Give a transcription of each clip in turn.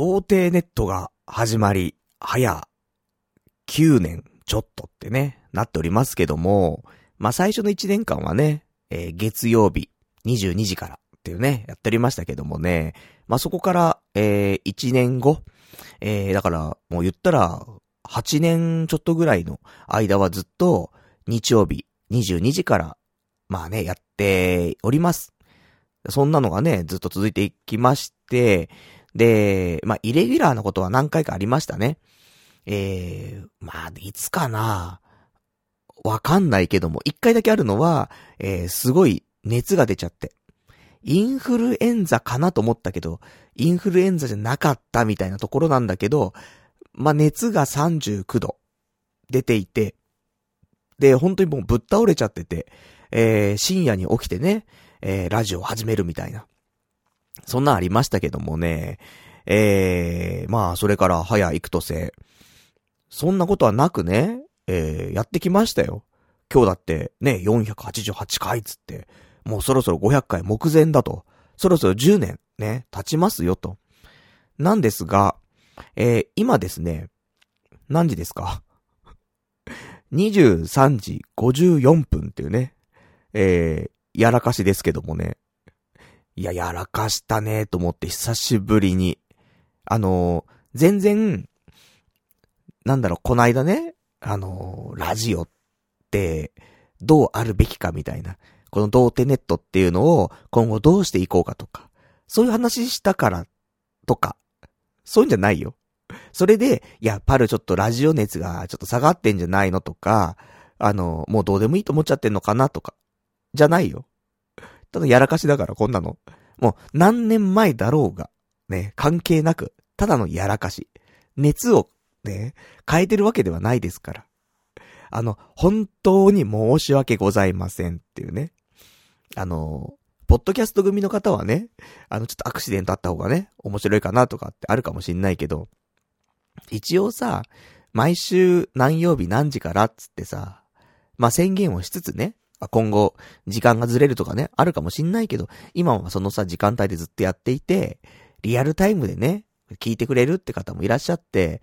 童貞ネットが始まり、早、9年ちょっとってね、なっておりますけども、まあ、最初の1年間はね、えー、月曜日、22時からっていうね、やっておりましたけどもね、まあ、そこから、えー、1年後、えー、だから、もう言ったら、8年ちょっとぐらいの間はずっと、日曜日、22時から、まあね、やっております。そんなのがね、ずっと続いていきまして、で、まあ、イレギュラーなことは何回かありましたね。えー、まあ、いつかなわかんないけども、一回だけあるのは、えー、すごい熱が出ちゃって。インフルエンザかなと思ったけど、インフルエンザじゃなかったみたいなところなんだけど、まあ、熱が39度出ていて、で、本当にもうぶっ倒れちゃってて、えー、深夜に起きてね、えー、ラジオを始めるみたいな。そんなありましたけどもね、えー、まあ、それから早行くとせ、そんなことはなくね、えー、やってきましたよ。今日だってね、488回つって、もうそろそろ500回目前だと。そろそろ10年ね、経ちますよと。なんですが、えー、今ですね、何時ですか ?23 時54分っていうね、えー、やらかしですけどもね。いや、やらかしたねと思って久しぶりに。あのー、全然、なんだろう、こないだね、あのー、ラジオって、どうあるべきかみたいな。この童貞ネットっていうのを今後どうしていこうかとか。そういう話したからとか。そういうんじゃないよ。それで、いや、パルちょっとラジオ熱がちょっと下がってんじゃないのとか、あの、もうどうでもいいと思っちゃってんのかなとか。じゃないよ。ただやらかしだからこんなの。もう何年前だろうが、ね、関係なく、ただのやらかし。熱をね、変えてるわけではないですから。あの、本当に申し訳ございませんっていうね。あの、ポッドキャスト組の方はね、あの、ちょっとアクシデントあった方がね、面白いかなとかってあるかもしんないけど、一応さ、毎週何曜日何時からっつってさ、まあ、宣言をしつつね、今後、時間がずれるとかね、あるかもしんないけど、今はそのさ、時間帯でずっとやっていて、リアルタイムでね、聞いてくれるって方もいらっしゃって、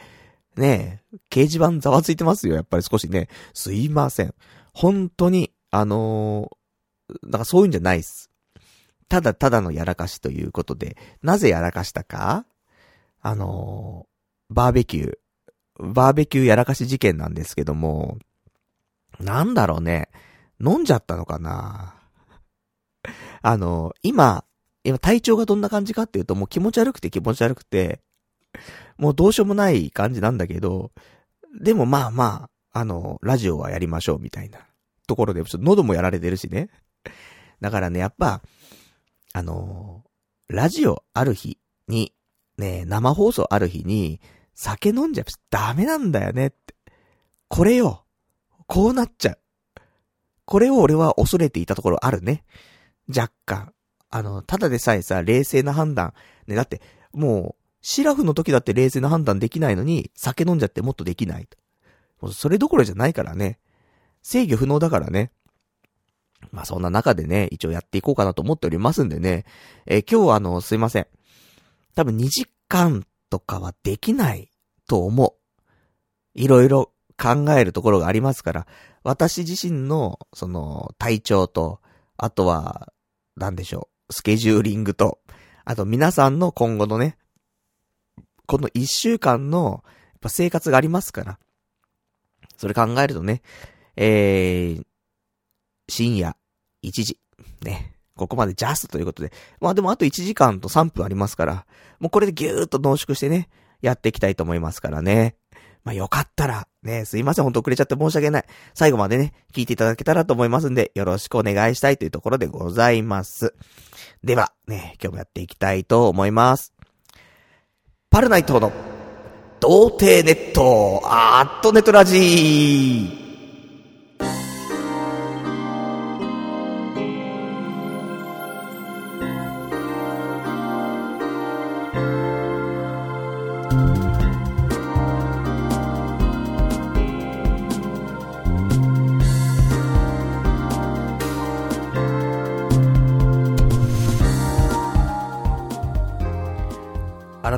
ねえ、掲示板ざわついてますよ、やっぱり少しね。すいません。本当に、あのー、だかそういうんじゃないっす。ただただのやらかしということで、なぜやらかしたか？あのー、バーベキュー、バーベキューやらかし事件なんですけども、なんだろうね。飲んじゃったのかな？あの、今、今体調がどんな感じかっていうともう気持ち悪くて気持ち悪くて、もうどうしようもない感じなんだけど、でもまあまあ、あの、ラジオはやりましょうみたいなところで、ちょっと喉もやられてるしね。だからね、やっぱ、あの、ラジオある日に、ね、生放送ある日に、酒飲んじゃダメなんだよねって。これよ。こうなっちゃう。これを俺は恐れていたところあるね。若干。あの、ただでさえさ、冷静な判断。ね、だって、もう、シラフの時だって冷静な判断できないのに、酒飲んじゃってもっとできないと。もうそれどころじゃないからね。制御不能だからね。まあそんな中でね、一応やっていこうかなと思っておりますんでね。えー、今日はあの、すいません。多分2時間とかはできないと思う。いろいろ考えるところがありますから、私自身の、その、体調と、あとは、なんでしょう、スケジューリングと、あと皆さんの今後のね、この一週間の、やっぱ生活がありますから。それ考えるとね、えー、深夜1時、ね。ここまでジャストということで。まあでもあと1時間と3分ありますから、もうこれでぎゅーっと濃縮してね、やっていきたいと思いますからね。まあよかったら、ね、すいません、ほんと遅れちゃって申し訳ない。最後までね、聞いていただけたらと思いますんで、よろしくお願いしたいというところでございます。では、ね、今日もやっていきたいと思います。パルナイトの、童貞ネット、アットネトラジー。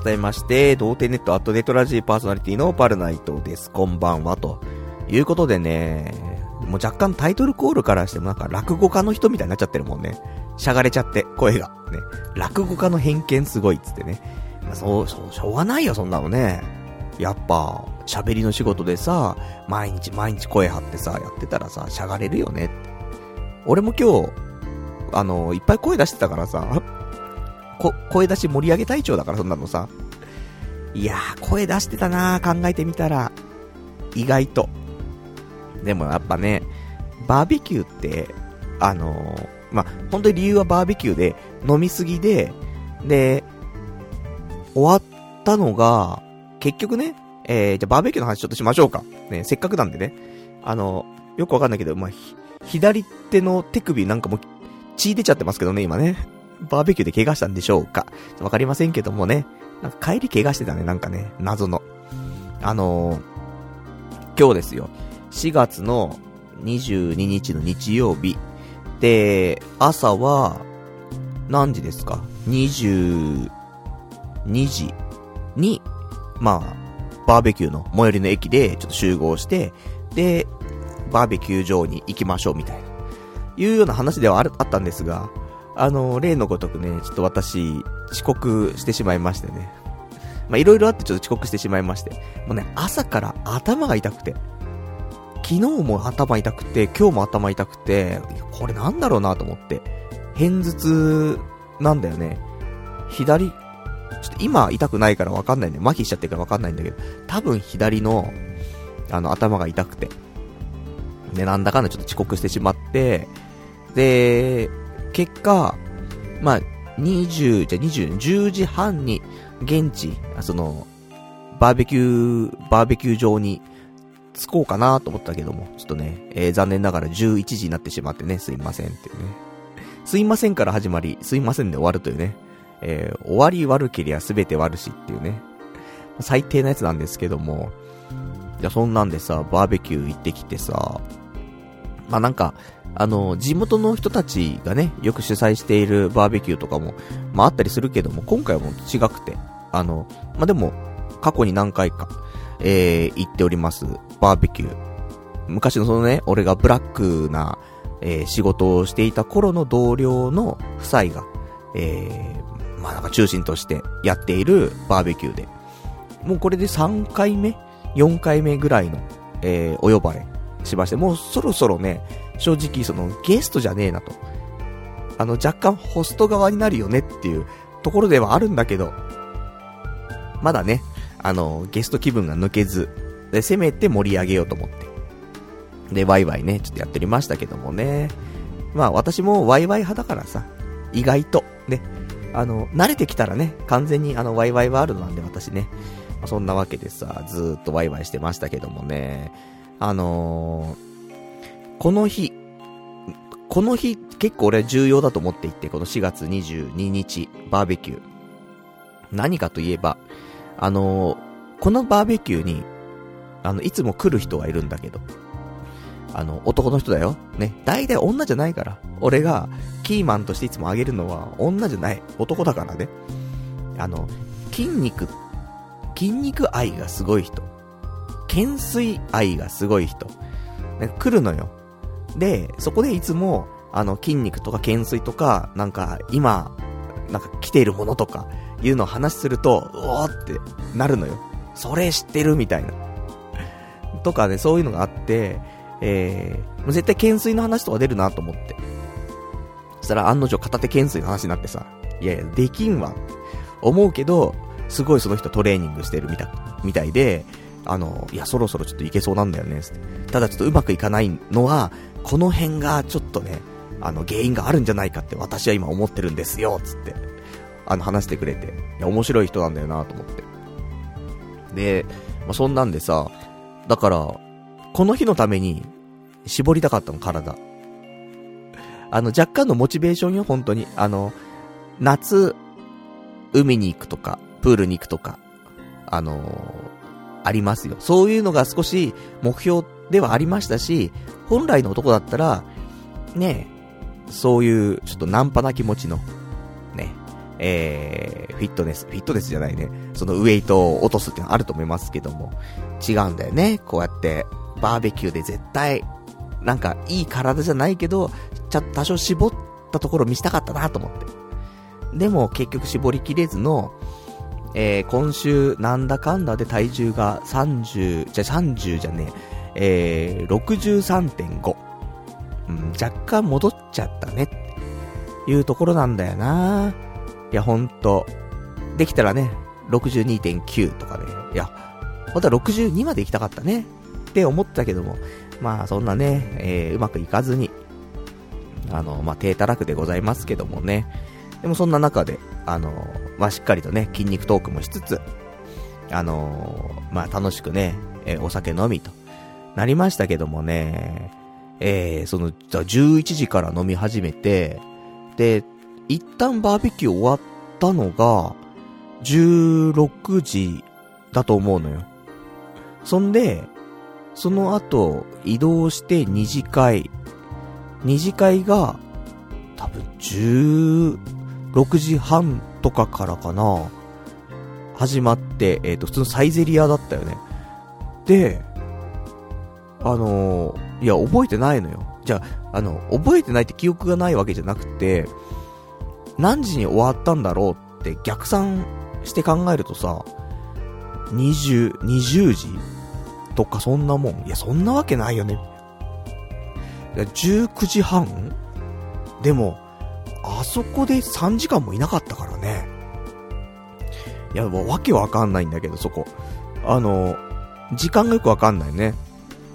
改めまして、童貞ネットアットネットラジーパーソナリティのパルナイトです。こんばんは、ということでね、もう若干タイトルコールからしてもなんか落語家の人みたいになっちゃってるもんね。しゃがれちゃって、声が。ね。落語家の偏見すごいっつってね。まあ、そう、そう、しょうがないよ、そんなのね。やっぱ、喋りの仕事でさ、毎日毎日声張ってさ、やってたらさ、しゃがれるよね。俺も今日、あの、いっぱい声出してたからさ、こ声出し盛り上げ隊長だから、そんなのさ。いやー、声出してたなー、考えてみたら。意外と。でもやっぱね、バーベキューって、あのー、まあ、本当に理由はバーベキューで、飲みすぎで、で、終わったのが、結局ね、えー、じゃバーベキューの話ちょっとしましょうか。ね、せっかくなんでね。あの、よくわかんないけど、まあ、左手の手首なんかも血出ちゃってますけどね、今ね。バーベキューで怪我したんでしょうか？わかりませんけどもね。なんか帰り怪我してたね、なんかね、謎の。あのー、今日ですよ。4月の22日の日曜日。で、朝は、何時ですか ?22 時に、まあ、バーベキューの最寄りの駅でちょっと集合して、で、バーベキュー場に行きましょうみたいな、いうような話ではあるあったんですが、あの、例のごとくね、ちょっと私、遅刻してしまいましてね。まあ、いろいろあってちょっと遅刻してしまいまして。もうね、朝から頭が痛くて。昨日も頭痛くて、今日も頭痛くて、これなんだろうなと思って。偏頭痛なんだよね。左、ちょっと今痛くないからわかんないんで、麻痺しちゃってるからわかんないんだけど、多分左の、あの、頭が痛くて。で、なんだかんだちょっと遅刻してしまって、で、結果、まあ、20、じゃ20、10時半に、現地、その、バーベキュー、バーベキュー場に着こうかなと思ったけども、ちょっとね、えー、残念ながら11時になってしまってね、すいませんっていうね。すいませんから始まり、すいませんで終わるというね。えー、終わり悪けりゃ全て悪しっていうね。最低なやつなんですけども。じゃ、そんなんでさ、バーベキュー行ってきてさ、まあ、なんか、あの、地元の人たちがね、よく主催しているバーベキューとかも、まあ、あったりするけども、今回はもう違くて、あの、まあ、でも、過去に何回か、えー、行っております、バーベキュー。昔のそのね、俺がブラックな、えー、仕事をしていた頃の同僚の夫妻が、えー、まあ、なんか中心としてやっているバーベキューで、もうこれで3回目 ?4 回目ぐらいの、えー、お呼ばれしまして、もうそろそろね、正直そのゲストじゃねえなと。あの若干ホスト側になるよねっていうところではあるんだけど、まだね、あの、ゲスト気分が抜けず、で、せめて盛り上げようと思って。で、ワイワイね、ちょっとやっておりましたけどもね。まあ私もワイワイ派だからさ、意外と、ね、あの、慣れてきたらね、完全にあの、ワイワイワールドなんで私ね、まあ、そんなわけでさ、ずーっとワイワイしてましたけどもね、あのー、この日、この日結構俺は重要だと思っていて、この4月22日、バーベキュー。何かといえば、あのー、このバーベキューに、あの、いつも来る人はいるんだけど、あの、男の人だよ。ね。大体女じゃないから。俺が、キーマンとしていつもあげるのは、女じゃない。男だからね。あの、筋肉、筋肉愛がすごい人。懸垂愛がすごい人。ね、来るのよ。で、そこでいつも、あの、筋肉とか懸垂とか、なんか、今、なんか来ているものとか、いうのを話すると、うおーってなるのよ。それ知ってる？みたいな。とかね、そういうのがあって、えー、絶対懸垂の話とか出るなと思って。そしたら案の定片手懸垂の話になってさ、いやいや、できんわ。思うけど、すごいその人トレーニングしてるみたい、みたいで、あの、いや、そろそろちょっといけそうなんだよね、って。ただちょっとうまくいかないのは、この辺がちょっとね、あの、原因があるんじゃないかって私は今思ってるんですよ、つって。あの、話してくれて。いや、面白い人なんだよなと思って。で、まあ、そんなんでさ、だから、この日のために、絞りたかったの、体。あの、若干のモチベーションよ、本当に。あの、夏、海に行くとか、プールに行くとか、あのありますよ。そういうのが少し目標ではありましたし、本来の男だったら、ねそういうちょっとナンパな気持ちの、ね、えー、フィットネス、フィットネスじゃないね。そのウェイトを落とすっていうのはあると思いますけども、違うんだよね。こうやって、バーベキューで絶対、なんかいい体じゃないけど、ちょっと多少絞ったところ見せたかったなと思って。でも結局絞りきれずの、えー、今週なんだかんだで体重が30、じゃ30じゃねえ、えー、63.5。うん、若干戻っちゃったねいうところなんだよないや、ほんと。できたらね、62.9とかね。いや、本当は62まで行きたかったね。って思ったけども、まあそんなね、えー、うまくいかずに、あの、まあ低たらくでございますけどもね。でもそんな中で、あの、まあしっかりとね、筋肉トークもしつつ、あのまあ楽しくね、えー、お酒飲みとなりましたけどもね、えー、その、じゃ11時から飲み始めて、で、一旦バーベキュー終わったのが、16時だと思うのよ。そんで、その後、移動して二次会。二次会が、多分16時半とかからかな。始まって、えっ、ー、と、普通のサイゼリアだったよね。で、あのー、いや、覚えてないのよ。じゃあ、あの、覚えてないって記憶がないわけじゃなくて、何時に終わったんだろうって逆算して考えるとさ、20、20時とかそんなもん。いや、そんなわけないよね。19時半でも、あそこで3時間もいなかったからね。いや、もうわけわかんないんだけど、そこ。あの、時間がよくわかんないね。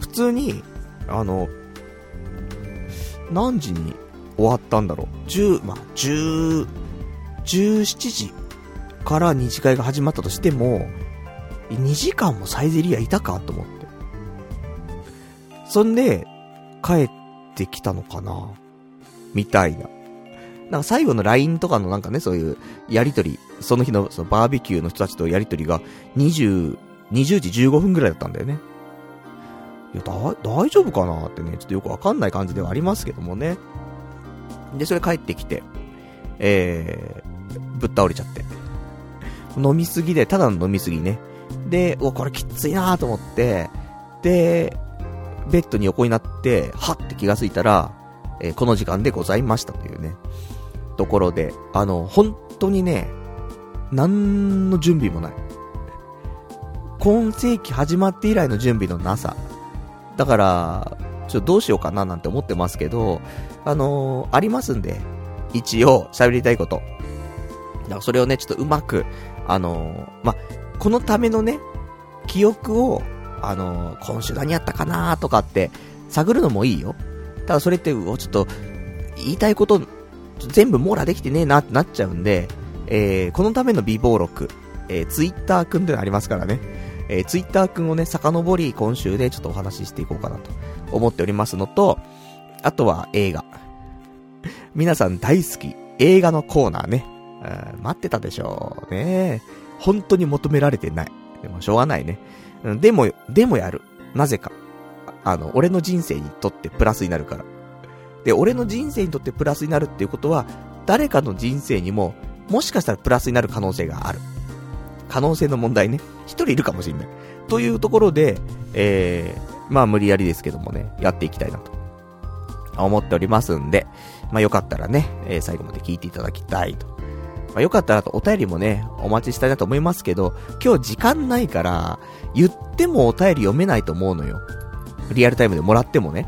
普通に、あの、何時に終わったんだろう？10、まあ、10、17時から二次会が始まったとしても、2時間もサイゼリアいたかと思って。そんで、帰ってきたのかな？みたいな。なんか最後の LINE とかのなんかね、そういうやりとり、その日のそのバーベキューの人たちとやりとりが20、20時15分ぐらいだったんだよね。いや、大丈夫かなってね、ちょっとよくわかんない感じではありますけどもね。で、それ帰ってきて、えー、ぶっ倒れちゃって。飲みすぎで、ただの飲みすぎね。で、お、これきついなと思って、で、ベッドに横になって、はって気がついたら、えー、この時間でございましたというね、ところで、あの、本当にね、何の準備もない。今世紀始まって以来の準備のなさ。だから、ちょっとどうしようかななんて思ってますけど、あのー、ありますんで、一応喋りたいこと。だからそれをね、ちょっとうまく、あのー、ま、このためのね、記憶を、あのー、今週何やったかなとかって探るのもいいよ。ただそれって、ちょっと、言いたいこと、全部網羅できてねえなってなっちゃうんで、えー、このための微暴録、えー、ツイッターくんってのありますからね。えー、ツイッターくんをね、遡り今週でちょっとお話ししていこうかなと思っておりますのと、あとは映画。皆さん大好き、映画のコーナーね。待ってたでしょうね。本当に求められてない。でもしょうがないね。でも、でもやる。なぜか。あの、俺の人生にとってプラスになるから。で、俺の人生にとってプラスになるっていうことは、誰かの人生にも、もしかしたらプラスになる可能性がある。可能性の問題ね。一人いるかもしれない。というところで、えー、まあ無理やりですけどもね、やっていきたいなと。思っておりますんで、まあよかったらね、えー、最後まで聞いていただきたいと。まあよかったらとお便りもね、お待ちしたいなと思いますけど、今日時間ないから、言ってもお便り読めないと思うのよ。リアルタイムでもらってもね。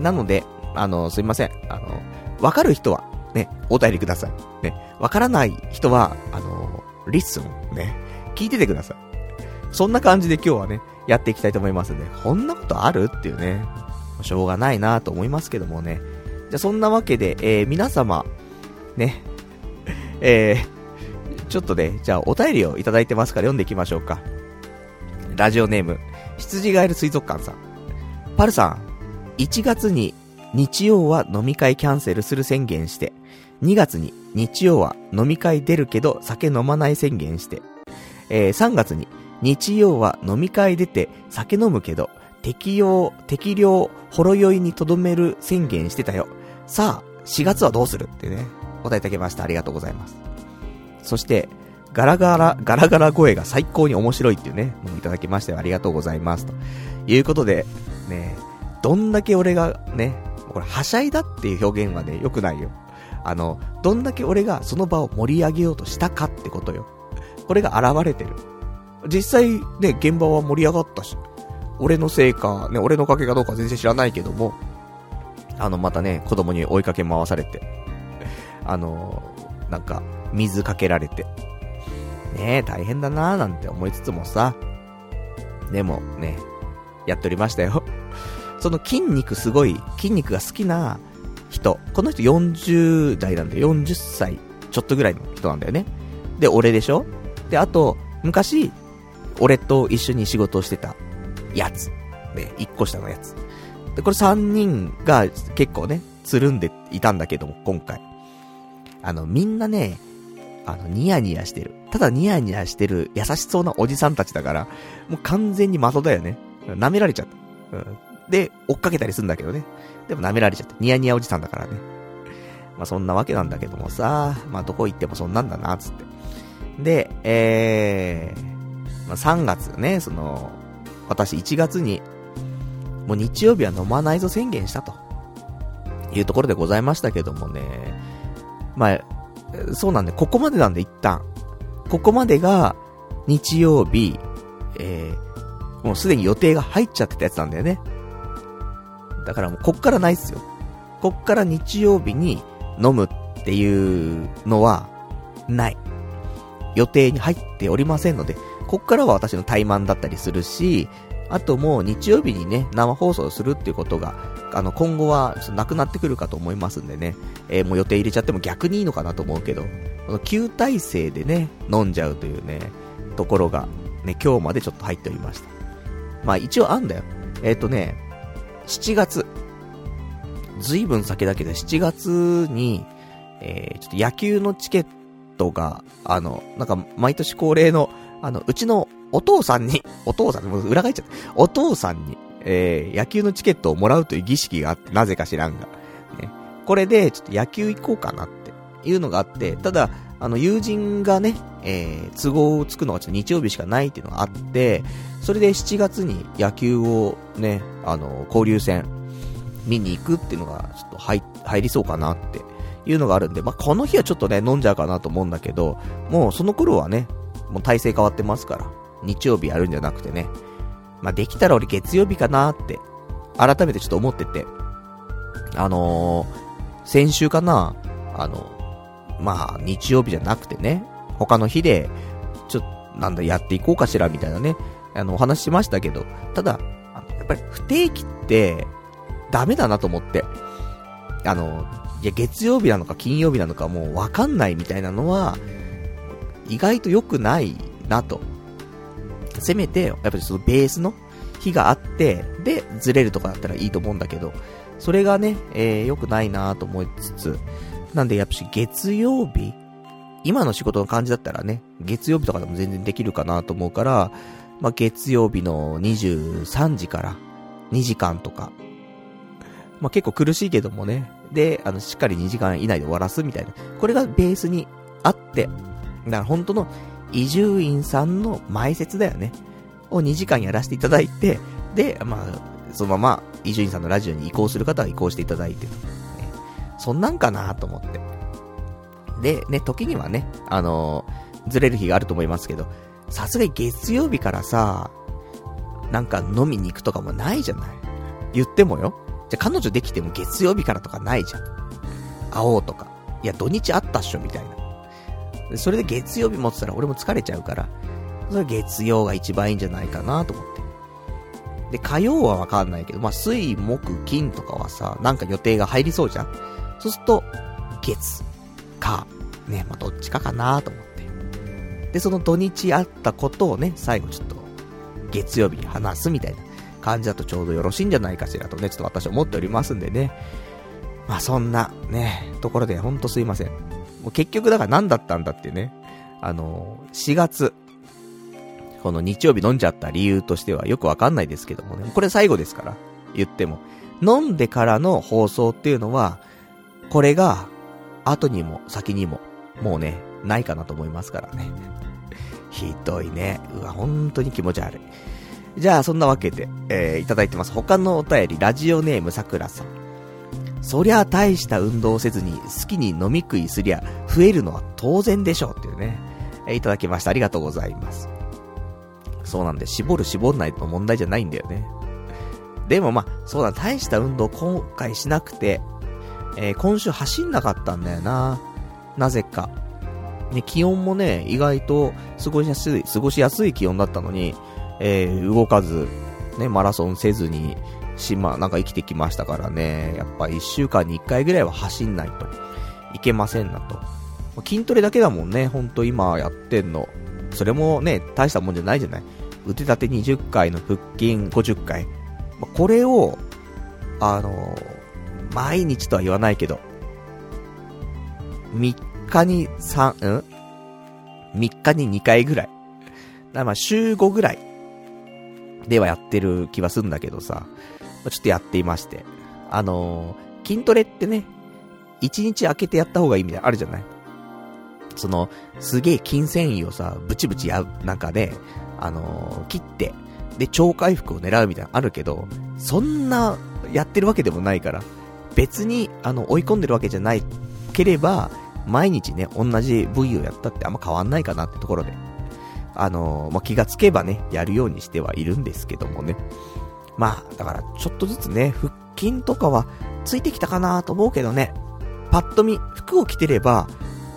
なので、あの、すいません。あの、わかる人は、ね、お便りください。ね、わからない人は、あの、リッスン、ね、聞いててください。そんな感じで今日はね、やっていきたいと思いますんで、こんなことある？っていうね、しょうがないなと思いますけどもね。じゃあそんなわけで、えー、皆様、ね、えー、ちょっとね、じゃあお便りをいただいてますから読んでいきましょうか。ラジオネーム、羊ガエル水族館さん。パルさん、1月に日曜は飲み会キャンセルする宣言して、2月に日曜は飲み会出るけど酒飲まない宣言して、えー、3月に日曜は飲み会出て酒飲むけど、適用、適量、ほろ酔いにとどめる宣言してたよ。さあ、4月はどうする？ってね、答えいただきました。ありがとうございます。そして、ガラガラ、ガラガラ声が最高に面白いっていうね、のをいただきましてありがとうございます。ということで、ね、どんだけ俺がね、これ、はしゃいだっていう表現はね、良くないよ。あの、どんだけ俺がその場を盛り上げようとしたかってことよ。これが現れてる。実際ね、現場は盛り上がったし、俺のせいか、ね、俺のかけかどうか全然知らないけども、あの、またね、子供に追いかけ回されて、あの、なんか、水かけられて、ねえ、大変だなーなんて思いつつもさ、でもね、やっておりましたよ。その筋肉すごい、筋肉が好きな人、この人40代なんで40歳ちょっとぐらいの人なんだよね。で、俺でしょ？で、あと、昔、俺と一緒に仕事をしてたやつ。ね、1個下のやつ。で、これ3人が結構ね、つるんでいたんだけども、今回。あの、みんなね、あの、ニヤニヤしてる。ただニヤニヤしてる優しそうなおじさんたちだから、もう完全に的だよね。舐められちゃった。うん。で、追っかけたりするんだけどね。でも舐められちゃって。ニヤニヤおじさんだからね。まあそんなわけなんだけどもさ、まあどこ行ってもそんなんだな、つって。で、えー、まあ3月ね、その、私1月に、もう日曜日は飲まないぞ宣言したと。いうところでございましたけどもね。まあ、そうなんで、ここまでなんで一旦。ここまでが、日曜日、えー、もうすでに予定が入っちゃってたやつなんだよね。だからもうこっからないっすよ。こっから日曜日に飲むっていうのは、ない。予定に入っておりませんので、こっからは私の怠慢だったりするし、あともう日曜日にね、生放送するっていうことが、あの、今後はなくなってくるかと思いますんでね、えー、もう予定入れちゃっても逆にいいのかなと思うけど、この旧体制でね、飲んじゃうというね、ところが、ね、今日までちょっと入っておりました。まあ一応あんだよ。えっ、ー、とね、7月。ずいぶん先だけど、7月に、えー、ちょっと野球のチケットが、あの、なんか毎年恒例の、あの、うちのお父さんに、お父さん、もう裏返っちゃった。お父さんに、えー、野球のチケットをもらうという儀式があって、なぜか知らんが。ね。これで、ちょっと野球行こうかなっていうのがあって、ただ、あの、友人がね、えー、都合をつくのがちょっと日曜日しかないっていうのがあって、それで7月に野球をね、あの、交流戦、見に行くっていうのが、ちょっと入、入りそうかなっていうのがあるんで、まあ、この日はちょっとね、飲んじゃうかなと思うんだけど、もうその頃はね、もう体制変わってますから、日曜日やるんじゃなくてね。まあ、できたら俺月曜日かなって、改めてちょっと思ってて。あのー、先週かな、あの、まあ、日曜日じゃなくてね、他の日で、ちょっと、なんだ、やっていこうかしら、みたいなね、あの、お話しましたけど、ただ、やっぱり不定期って、ダメだなと思って。あの、いや、月曜日なのか金曜日なのかもうわかんないみたいなのは、意外と良くないなと。せめて、やっぱりそのベースの日があって、で、ずれるとかだったらいいと思うんだけど、それがね、えー、良くないなと思いつつ、なんでやっぱし月曜日今の仕事の感じだったらね、月曜日とかでも全然できるかなと思うから、まあ、月曜日の23時から2時間とか、まあ、結構苦しいけどもね、で、あの、しっかり2時間以内で終わらすみたいな。これがベースにあって、だから本当の伊集院さんの前説だよね。を2時間やらせていただいて、で、まあ、そのまま伊集院さんのラジオに移行する方は移行していただいて、そんなんかなと思って。で、ね、時にはね、あのー、ずれる日があると思いますけど、さすがに月曜日からさ、なんか飲みに行くとかもないじゃない。言ってもよ。じゃ、彼女できても月曜日からとかないじゃん。会おうとか。いや、土日あったっしょ、みたいな。それで月曜日持ってたら俺も疲れちゃうから、それ月曜が一番いいんじゃないかなと思って。で、火曜はわかんないけど、まあ、水、木、金とかはさ、なんか予定が入りそうじゃんそうすると、月、火、ね、まあ、どっちかかなと思って。で、その土日あったことをね、最後ちょっと、月曜日に話すみたいな感じだとちょうどよろしいんじゃないかしらとね、ちょっと私は思っておりますんでね。まあそんな、ね、ところでほんとすいません。もう結局だから何だったんだってね。あの、4月、この日曜日飲んじゃった理由としてはよくわかんないですけどもね。これ最後ですから、言っても。飲んでからの放送っていうのは、これが、後にも先にも、もうね、ないかなと思いますからね。ひどいね。うわ、本当に気持ち悪い。じゃあ、そんなわけで、えー、いただいてます。他のお便り、ラジオネームさくらさん。そりゃ大した運動をせずに好きに飲み食いすりゃ増えるのは当然でしょうっていうね。えー、いただきました。ありがとうございます。そうなんで、絞る絞んないの問題じゃないんだよね。でもまあ、そうだ、大した運動今回しなくて、えー、今週走んなかったんだよな。なぜか。ね、気温もね、意外と過ごしやすい、過ごしやすい気温だったのに、えー、動かず、ね、マラソンせずに、島、なんか生きてきましたからね、やっぱ一週間に一回ぐらいは走んないといけませんなと。筋トレだけだもんね、ほんと今やってんの。それもね、大したもんじゃないじゃない。腕立て20回の腹筋50回。これを、あのー、毎日とは言わないけど、3日に3、うん ?3 日に2回ぐらい。だらまあ週5ぐらいではやってる気はするんだけどさ、ちょっとやっていまして。あのー、筋トレってね、1日空けてやった方がいいみたいなあるじゃない？その、すげえ筋繊維をさ、ブチブチやう中で、あのー、切って、で、超回復を狙うみたいなのあるけど、そんな、やってるわけでもないから、別に、あの、追い込んでるわけじゃないければ、毎日ね、同じ部位をやったってあんま変わんないかなってところで、あの、まあ、気がつけばね、やるようにしてはいるんですけどもね。まあ、だからちょっとずつね、腹筋とかはついてきたかなと思うけどね、パッと見、服を着てれば、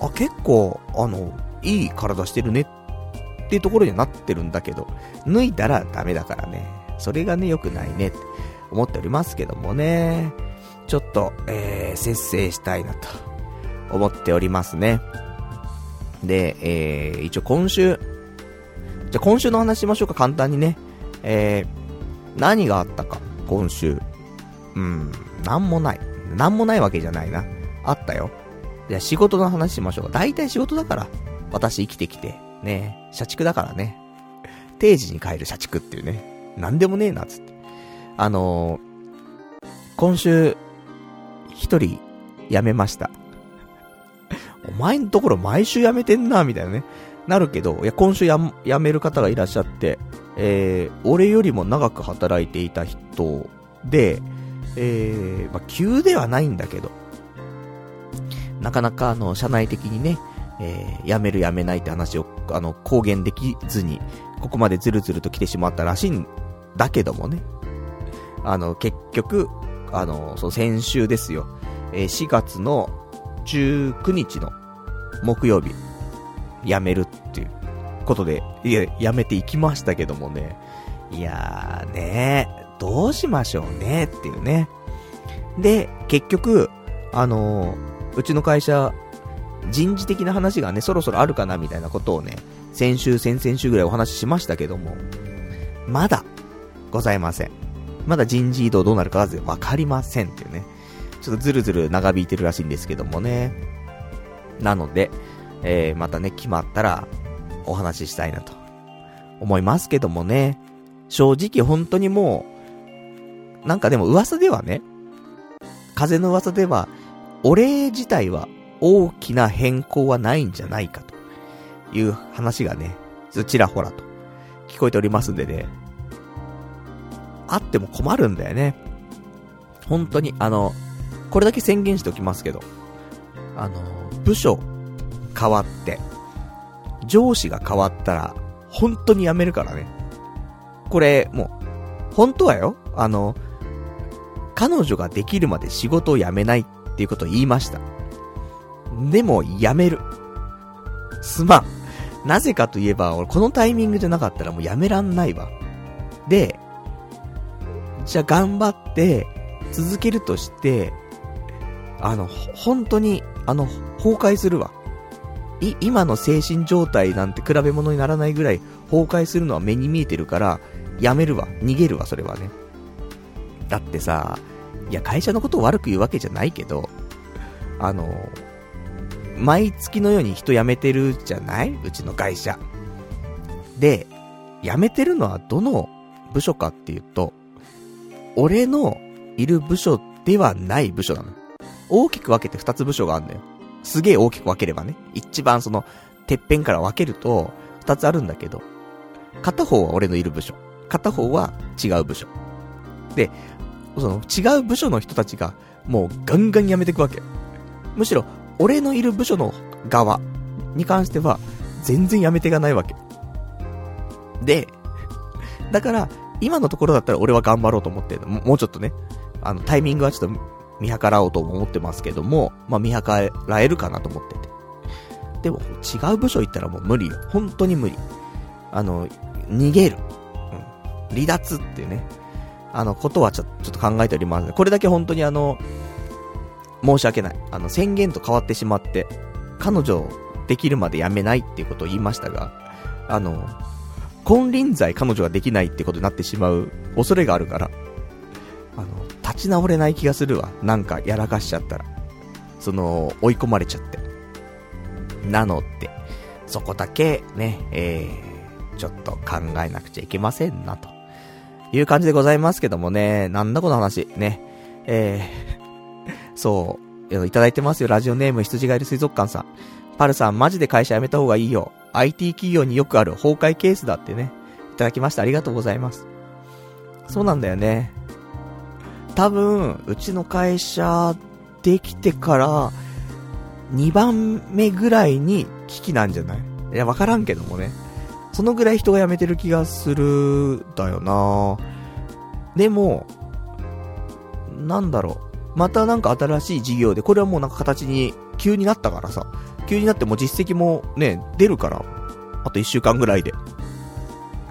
あ、結構、あの、いい体してるねっていうところにはなってるんだけど、脱いだらダメだからね。それがね、良くないねって思っておりますけどもね。ちょっと、えー、節制したいなと思っておりますね。で、えー、一応今週、じゃ今週の話しましょうか、簡単にね。えー、何があったか、今週。うん、なんもない。なんもないわけじゃないな。あったよ。じゃ仕事の話しましょうか。大体仕事だから。私生きてきて。ね社畜だからね。定時に帰る社畜っていうね。なんでもねえな、つって。あのー、今週、一人、辞めました。お前のところ毎週辞めてんな、みたいなね。なるけど、いや、今週や、辞める方がいらっしゃって、えー、俺よりも長く働いていた人で、えー、まあ、急ではないんだけど、なかなかあの、社内的にね、えー、辞める辞めないって話を、あの、公言できずに、ここまでずるずると来てしまったらしいんだけどもね。あの、結局、あの、そう、先週ですよ。えー、4月の19日の木曜日、辞めるっていうことで、いや、辞めていきましたけどもね。いやーねどうしましょうねっていうね。で、結局、あのー、うちの会社、人事的な話がね、そろそろあるかなみたいなことをね、先週、先々週ぐらいお話ししましたけども、まだ、ございません。まだ人事異動どうなるかわかりませんっていうね。ちょっとずるずる長引いてるらしいんですけどもね。なので、えー、またね、決まったら、お話ししたいなと、思いますけどもね。正直本当にもう、なんかでも噂ではね、風の噂では、俺自体は大きな変更はないんじゃないかという話がね、ちらほらと聞こえておりますんでね、あっても困るんだよね。本当に、あの、これだけ宣言しておきますけど、あの、部署変わって、上司が変わったら、本当に辞めるからね。これ、もう、本当はよ、あの、彼女ができるまで仕事を辞めないっていうことを言いました。でも、辞める。すまん。なぜかといえば、俺このタイミングじゃなかったらもう辞めらんないわ。で、じゃあ頑張って、続けるとして、あの、本当に、あの、崩壊するわ。い、今の精神状態なんて比べ物にならないぐらい崩壊するのは目に見えてるから、やめるわ。逃げるわ、それはね。だってさ、いや、会社のことを悪く言うわけじゃないけど、あの、毎月のように人辞めてるじゃない？うちの会社。で、辞めてるのはどの部署かっていうと、俺のいる部署ではない部署なの。大きく分けて二つ部署があるんだよ。すげえ大きく分ければね。一番その、てっぺんから分けると、二つあるんだけど、片方は俺のいる部署。片方は違う部署。で、その違う部署の人たちがもうガンガン辞めていくわけ。むしろ、俺のいる部署の側に関しては全然辞めていかないわけ。で、だから、今のところだったら俺は頑張ろうと思っても、もうちょっとね、あの、タイミングはちょっと見計らおうと思ってますけども、まあ、見計らえるかなと思ってて。でも、違う部署行ったらもう無理よ。本当に無理。あの、逃げる。うん。離脱っていうね。あの、ことはちょちょっと考えております。これだけ本当にあの、申し訳ない。あの、宣言と変わってしまって、彼女できるまでやめないっていうことを言いましたが、あの、金輪際彼女ができないってことになってしまう恐れがあるから、あの、立ち直れない気がするわ。なんかやらかしちゃったら。その、追い込まれちゃって。なので、そこだけね、えー、ちょっと考えなくちゃいけませんな、という感じでございますけどもね、なんだこの話、ね、えー、そう、いただいてますよ、ラジオネーム羊がいる水族館さん。パルさん、マジで会社辞めた方がいいよ。IT 企業によくある崩壊ケースだってね、いただきました。ありがとうございます。そうなんだよね。多分、うちの会社できてから、2番目ぐらいに危機なんじゃない？いや、わからんけどもね。そのぐらい人が辞めてる気がする、だよなでも、なんだろう。またなんか新しい事業で、これはもうなんか形に急になったからさ。急になっても実績もね、出るから。あと1週間ぐらいで。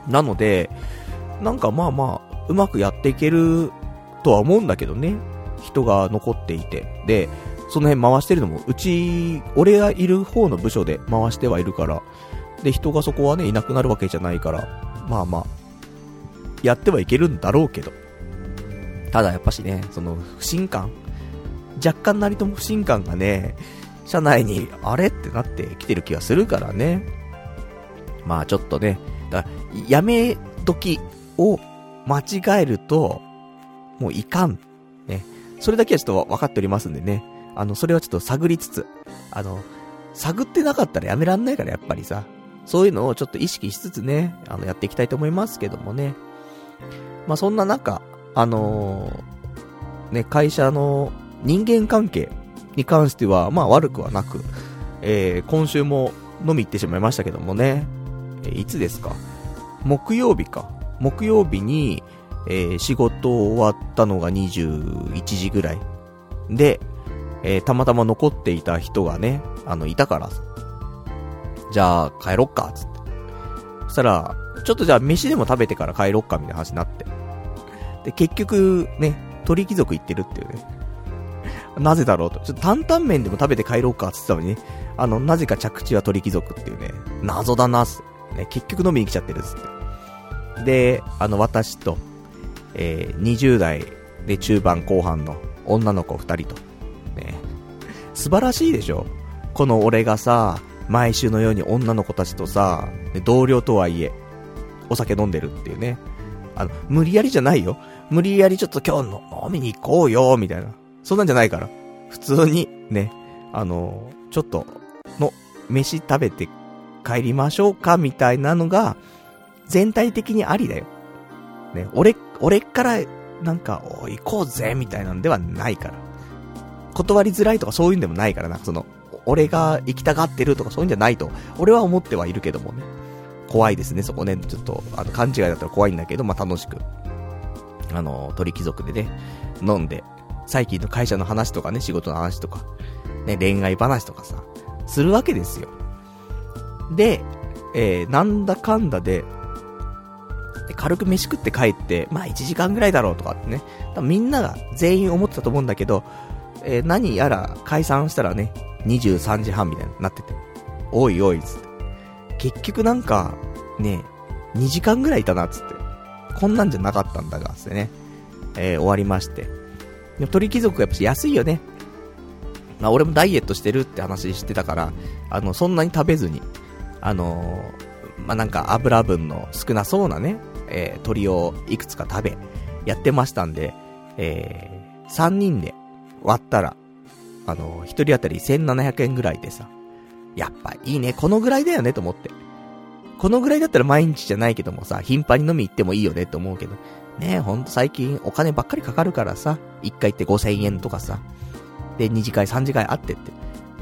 なので、なんかまあまあ、うまくやっていけるとは思うんだけどね。人が残っていて。で、その辺回してるのも、うち、俺がいる方の部署で回してはいるから、で、人がそこはね、いなくなるわけじゃないから、まあまあ、やってはいけるんだろうけど。ただやっぱしね、その、不信感若干なりとも不信感がね、社内に、あれってなってきてる気がするからね。まあちょっとね、だから、やめ時を間違えると、もういかん。ね。それだけはちょっと分かっておりますんでね。あの、それはちょっと探りつつ、あの、探ってなかったらやめらんないから、やっぱりさ。そういうのをちょっと意識しつつね、あの、やっていきたいと思いますけどもね。まあ、そんな中、あのー、ね、会社の人間関係に関しては、まあ悪くはなく、えー、今週も飲み行ってしまいましたけどもね、え、いつですか？木曜日か。木曜日に、えー、仕事終わったのが21時ぐらい。で、えー、たまたま残っていた人がね、あの、いたから、じゃあ、帰ろっか、つって。そしたら、ちょっとじゃあ、飯でも食べてから帰ろっか、みたいな話になって。で、結局、ね、鳥貴族行ってるっていうね。なぜだろうと。ちょっと担々麺でも食べて帰ろうか、つってたのにね。あの、なぜか着地は鳥貴族っていうね。謎だな、す。ね、結局飲みに来ちゃってる、つって。で、あの、私と、えー、20代で中盤後半の女の子2人と、ね素晴らしいでしょこの俺がさ、毎週のように女の子たちとさ、同僚とはいえ、お酒飲んでるっていうね。あの、無理やりじゃないよ。無理やりちょっと今日の飲みに行こうよ、みたいな。そんなんじゃないから。普通に、ね、あの、ちょっと、の、飯食べて帰りましょうか、みたいなのが、全体的にありだよ。ね、俺、俺から、なんか、お行こうぜ、みたいなんではないから。断りづらいとかそういうんでもないからな、その、俺が行きたがってるとかそういうんじゃないと、俺は思ってはいるけどもね。怖いですね、そこね。ちょっと、あの、勘違いだったら怖いんだけど、まあ、楽しく。あの、鳥貴族でね、飲んで、最近の会社の話とかね、仕事の話とか、ね、恋愛話とかさ、するわけですよ。で、えー、なんだかんだで、で軽く飯食って帰って、まあ1時間ぐらいだろうとかってね、みんなが全員思ってたと思うんだけど、えー、何やら解散したらね、23時半みたいになってて、おいおい、つって。結局なんか、ね、2時間ぐらいいたな、つって。こんなんじゃなかったんだが、つってね、えー、終わりまして。でも鳥貴族やっぱ安いよね。まあ俺もダイエットしてるって話してたから、あの、そんなに食べずに、あのー、まあなんか油分の少なそうなね、えー、鳥をいくつか食べ、やってましたんで、えー、3人で、割ったら、あの、一人当たり1700円ぐらいでさ、やっぱいいね、このぐらいだよねと思って。このぐらいだったら毎日じゃないけどもさ、頻繁に飲み行ってもいいよねって思うけど。ねえほんと最近お金ばっかりかかるからさ、1回行って5000円とかさ。で、2次会、3次会あってって。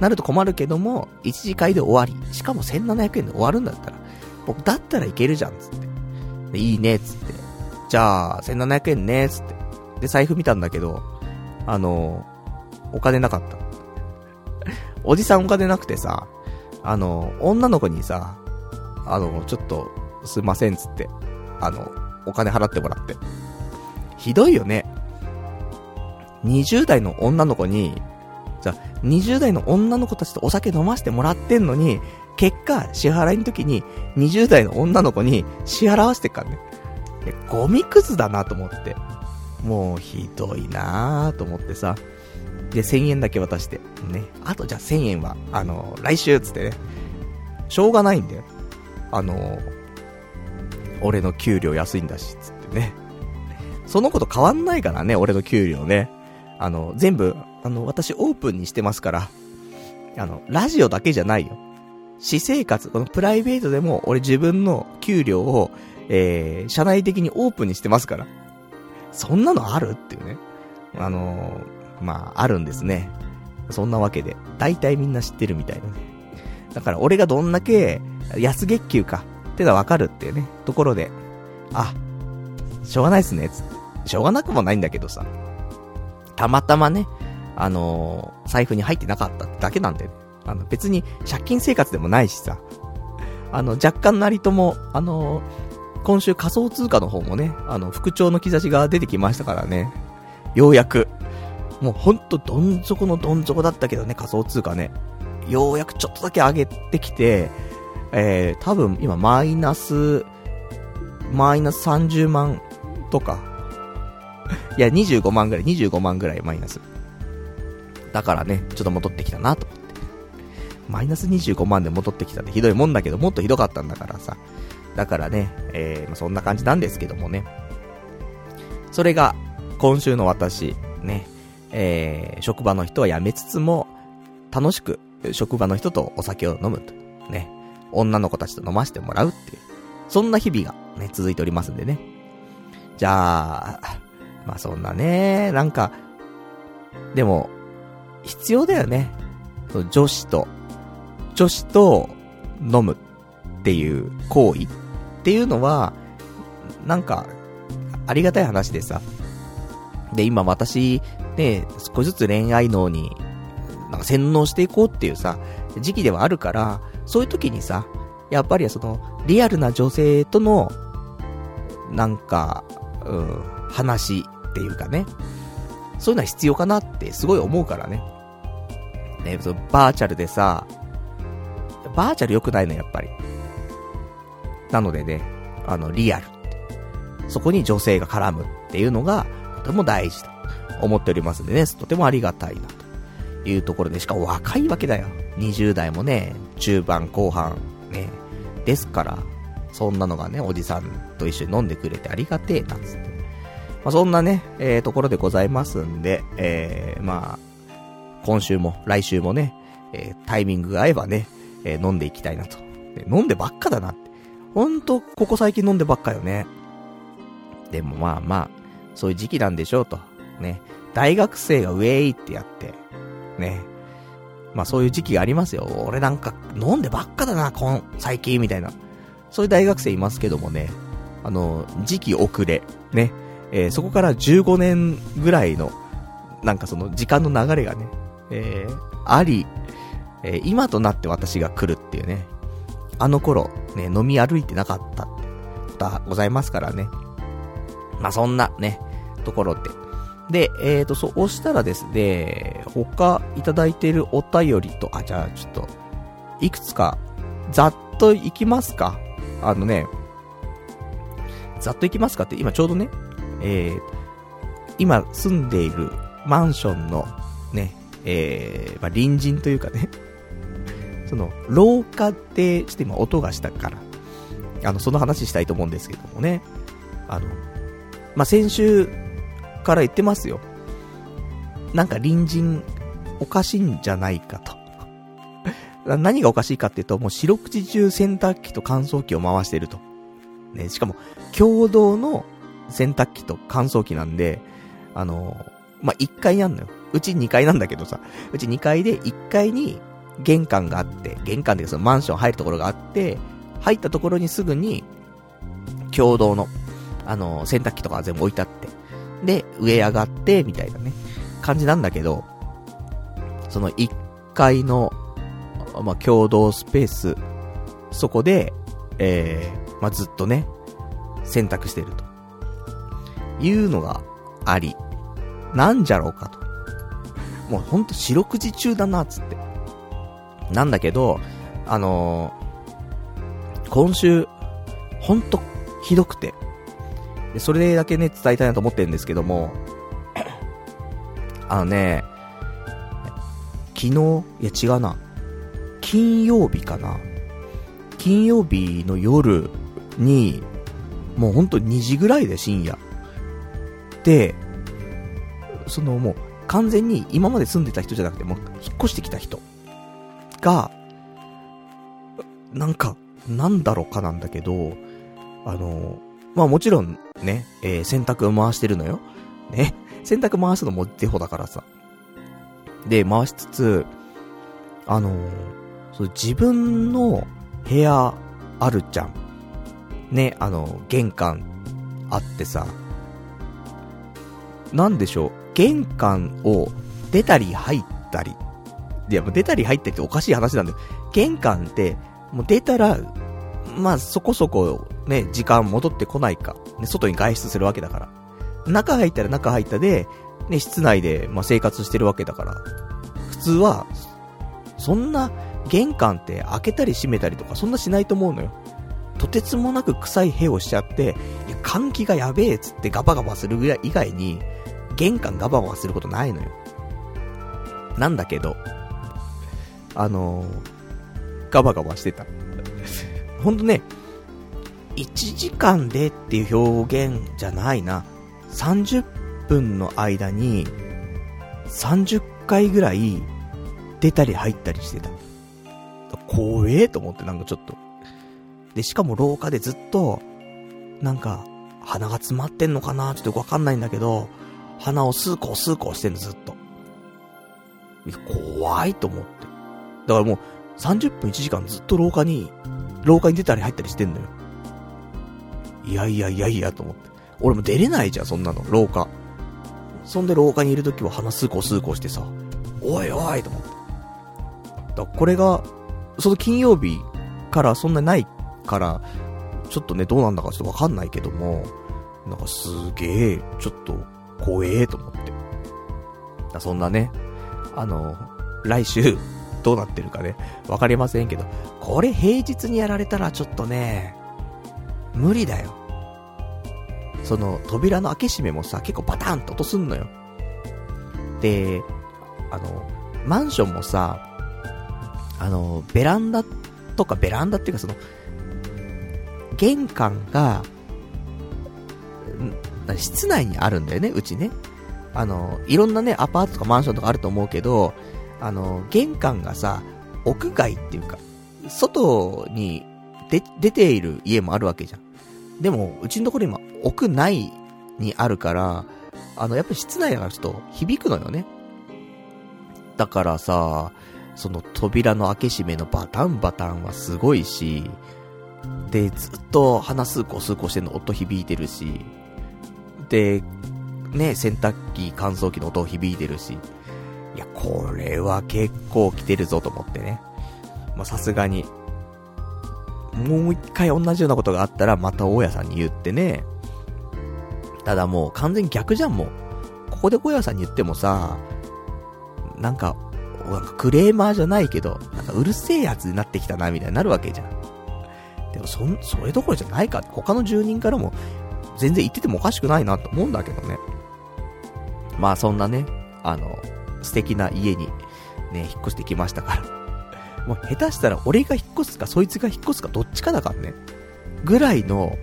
なると困るけども、1次会で終わり。しかも1700円で終わるんだったら、僕だったらいけるじゃん、つって。で、いいね、つって。じゃあ、1700円ね、つって。で、財布見たんだけど、あの、お金なかった。おじさんお金なくてさ、あの、女の子にさ、あの、ちょっと、すいません、つって、あの、お金払ってもらって。ひどいよね。20代の女の子に、じゃ20代の女の子たちとお酒飲ませてもらってんのに、結果、支払いの時に、20代の女の子に支払わせてっからね。ゴミくずだなと思って。もう、ひどいなぁと思ってさ。で、1000円だけ渡して。ね。あと、じゃあ1000円は、あの、来週つってね。しょうがないんだよ。あの、俺の給料安いんだし、つってね。そのこと変わんないからね、俺の給料ね。あの、全部、あの、私オープンにしてますから。あの、ラジオだけじゃないよ。私生活、このプライベートでも、俺自分の給料を、えー、社内的にオープンにしてますから。そんなのあるっていうね。あのー、まあ、あるんですね。そんなわけで、大体みんな知ってるみたいなね。だから俺がどんだけ安月給かってのはわかるっていうね、ところで、あ、しょうがないっすね、しょうがなくもないんだけどさ。たまたまね、あのー、財布に入ってなかっただけなんで、ね、あの、別に借金生活でもないしさ。あの、若干なりとも、あのー、今週仮想通貨の方もね、あの、復調の兆しが出てきましたからね。ようやく。もうほんとどん底のどん底だったけどね、仮想通貨ね。ようやくちょっとだけ上げてきて、えー、多分今マイナス、マイナス30万とか。いや、25万ぐらい、25万ぐらいマイナス。だからね、ちょっと戻ってきたなと思って。マイナス25万で戻ってきたってひどいもんだけど、もっとひどかったんだからさ。だからね、えー、そんな感じなんですけどもね。それが、今週の私、ね、えー、職場の人は辞めつつも、楽しく、職場の人とお酒を飲むと。ね、女の子たちと飲ませてもらうっていう、そんな日々がね、続いておりますんでね。じゃあ、まあそんなね、なんか、でも、必要だよね。女子と、女子と飲むっていう行為っていうのは、なんか、ありがたい話でさ。で、今私、ね、少しずつ恋愛脳に、なんか洗脳していこうっていうさ、時期ではあるから、そういう時にさ、やっぱりその、リアルな女性との、なんか、うん、話っていうかね、そういうのは必要かなってすごい思うからね。ね、そのバーチャルでさ、バーチャル良くないの、やっぱり。なのでね、あの、リアル。そこに女性が絡むっていうのが、とても大事と思っておりますんでね、とてもありがたいな、というところで、しかも若いわけだよ。20代もね、中盤後半、ね、ですから、そんなのがね、おじさんと一緒に飲んでくれてありがてえ、なつって。まあ、そんなね、えー、ところでございますんで、えー、まあ、今週も、来週もね、えー、タイミングが合えばね、えー、飲んでいきたいなと。飲んでばっかだなって。ほんと、ここ最近飲んでばっかよね。でもまあまあ、そういう時期なんでしょうと。ね。大学生がウェイってやって、ね。まあそういう時期がありますよ。俺なんか飲んでばっかだな、こん、最近、みたいな。そういう大学生いますけどもね。あの、時期遅れ、ね。えー、そこから15年ぐらいの、なんかその時間の流れがね、えー、あり、えー、今となって私が来るっていうね。あの頃、ね、飲み歩いてなかったございますからね。まあ、そんなね、ところで。で、えーと、そう押したらですね、他いただいてるお便りと、あ、じゃあちょっと、いくつか、ざっといきますか。あのね、ざっといきますかって、今ちょうどね、えー、今住んでいるマンションのね、えー、まあ、隣人というかね、その、廊下で、ちょっと今音がしたから、あの、その話したいと思うんですけどもね。あの、まあ、先週から言ってますよ。なんか隣人、おかしいんじゃないかと。何がおかしいかっていうと、もう四六時中洗濯機と乾燥機を回してると。ね、しかも、共同の洗濯機と乾燥機なんで、あのまあ、1階にあんのよ。うち2階なんだけどさ、うち2階で1階に玄関があって、玄関でそのマンション入るところがあって、入ったところにすぐに、共同の、あの洗濯機とか全部置いてあって、で、上上がって、みたいなね、感じなんだけど、その1階の、まあ、共同スペース、そこで、えー、まあ、ずっとね、選択してると。いうのがあり、なんじゃろうかと。もうほんと四六時中だな、つって。なんだけど、あのー、今週、ほんとひどくて。で、それだけね、伝えたいなと思ってるんですけども、あのね、昨日、いや違うな。金曜日かな。金曜日の夜に、もうほんと2時ぐらいで深夜。で、そのもう完全に今まで住んでた人じゃなくてもう引っ越してきた人が、なんか、なんだろうかなんだけど、あの、まあもちろんね、えー、洗濯回してるのよ。ね。洗濯回すのもデフォだからさ。で、回しつつ、あのー、そう自分の部屋あるじゃん。ね、あの、玄関あってさ、なんでしょう、玄関を出たり入ったり。いや、もう出たり入ったりっておかしい話なんだよ。玄関って、もう出たら、まあそこそこね、時間戻ってこないか。ね、外に外出するわけだから。中入ったら中入ったで、ね、室内で、まあ、生活してるわけだから。普通は、そんな、玄関って開けたり閉めたりとか、そんなしないと思うのよ。とてつもなく臭い部をしちゃって、いや、換気がやべえっつってガバガバするぐらい以外に、玄関ガバガバすることないのよ。なんだけど、あのー、ガバガバしてた。ほんとね、1時間でっていう表現じゃないな。30分の間に、30回ぐらい出たり入ったりしてた。怖えと思ってなんかちょっと。で、しかも廊下でずっと、なんか、鼻が詰まってんのかな？ちょっとよくわかんないんだけど、鼻をスーコースーコーしてんのずっと。怖いと思って。だからもう、30分1時間ずっと廊下に、廊下に出たり入ったりしてんのよ。いやいやいやいやと思って。俺も出れないじゃん、そんなの、廊下。そんで廊下にいるときは鼻スーコースーコーしてさ、おいおいと思って。だこれが、その金曜日からそんなないから、ちょっとね、どうなんだかちょっとわかんないけども、なんかすげえ、ちょっと、怖えと思って。だそんなね、あの、来週、どうなってるかね、わかりませんけど、これ平日にやられたらちょっとね、無理だよ。その、扉の開け閉めもさ、結構バタンと音すんのよ。で、あの、マンションもさ、あの、ベランダとかベランダっていうかその、玄関が、室内にあるんだよね、うちね。あの、いろんなね、アパートとかマンションとかあると思うけど、あの、玄関がさ、屋外っていうか、外に出ている家もあるわけじゃん。でも、うちのところ今、屋内にあるから、あの、やっぱり室内だからちょっと響くのよね。だからさ、その扉の開け閉めのバタンバタンはすごいし、で、ずっと鼻数個数個してんの音響いてるし、で、ね、洗濯機、乾燥機の音響いてるし、いや、これは結構来てるぞと思ってね。ま、さすがに、もう一回同じようなことがあったら、また大家さんに言ってね。ただもう完全に逆じゃん、もう。ここで大家さんに言ってもさ、なんか、なんかクレーマーじゃないけど、なんかうるせえやつになってきたな、みたいになるわけじゃん。でもそ、それどころじゃないか他の住人からも、全然言っててもおかしくないなと思うんだけどね。まあそんなね、あの、素敵な家にね、引っ越してきましたから。もう下手したら俺が引っ越すかそいつが引っ越すかどっちかだからね。ぐらいの、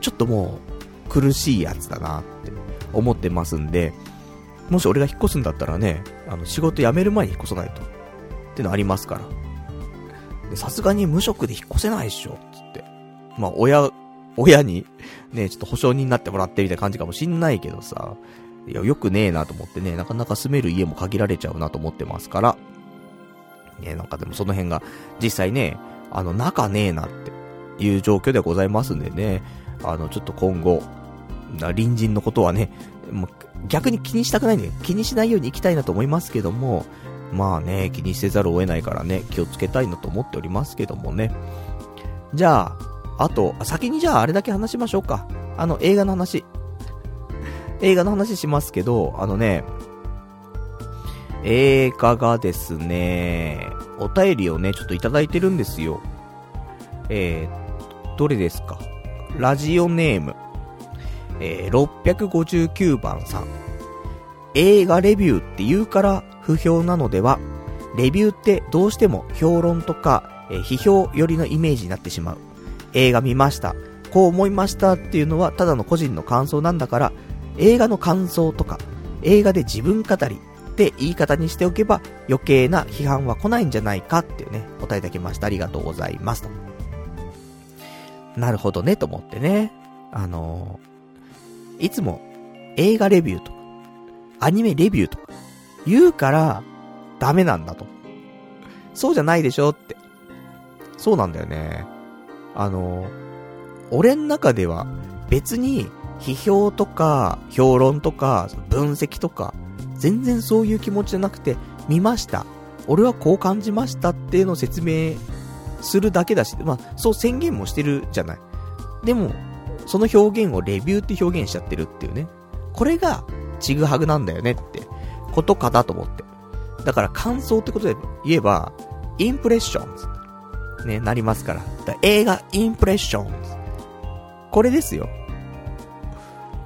ちょっともう苦しいやつだなって思ってますんで、もし俺が引っ越すんだったらね、あの仕事辞める前に引っ越さないと。ってのありますから。さすがに無職で引っ越せないっしょ、つって。まあ、親、親に、ね、ちょっと保証人になってもらってみたいな感じかもしんないけどさ、いや、よくねえなと思ってね、なかなか住める家も限られちゃうなと思ってますから、ね、なんかでもその辺が、実際ね、あの、仲ねえなっていう状況でございますんでね、あの、ちょっと今後、隣人のことはね、もう逆に気にしたくないんで、気にしないように行きたいなと思いますけども、まあね、気にせざるを得ないからね、気をつけたいなと思っておりますけどもね。じゃあ、あと、先にじゃああれだけ話しましょうか。あの、映画の話。映画の話しますけど、あのね、映画がですね、お便りをね、ちょっといただいてるんですよ。えー、どれですか？ラジオネーム、えー、659番さん。映画レビューって言うから不評なのではレビューってどうしても評論とか、えー、批評寄りのイメージになってしまう。映画見ました。こう思いましたっていうのはただの個人の感想なんだから、映画の感想とか、映画で自分語りって言い方にしておけば余計な批判は来ないんじゃないかっていうね、答えいただきました。ありがとうございます。なるほどね、と思ってね。あのー、いつも映画レビューとか、アニメレビューとか、言うから、ダメなんだと。そうじゃないでしょって。そうなんだよね。あのー、俺ん中では別に批評とか、評論とか、分析とか、全然そういう気持ちじゃなくて、見ました。俺はこう感じましたっていうのを説明するだけだし、まあ、そう宣言もしてるじゃない。でも、その表現をレビューって表現しちゃってるっていうね。これが、ちぐはぐなんだよねってことかだと思って。だから感想ってことで言えば、インプレッションズ。ね、なりますから。から映画インプレッションズ。これですよ。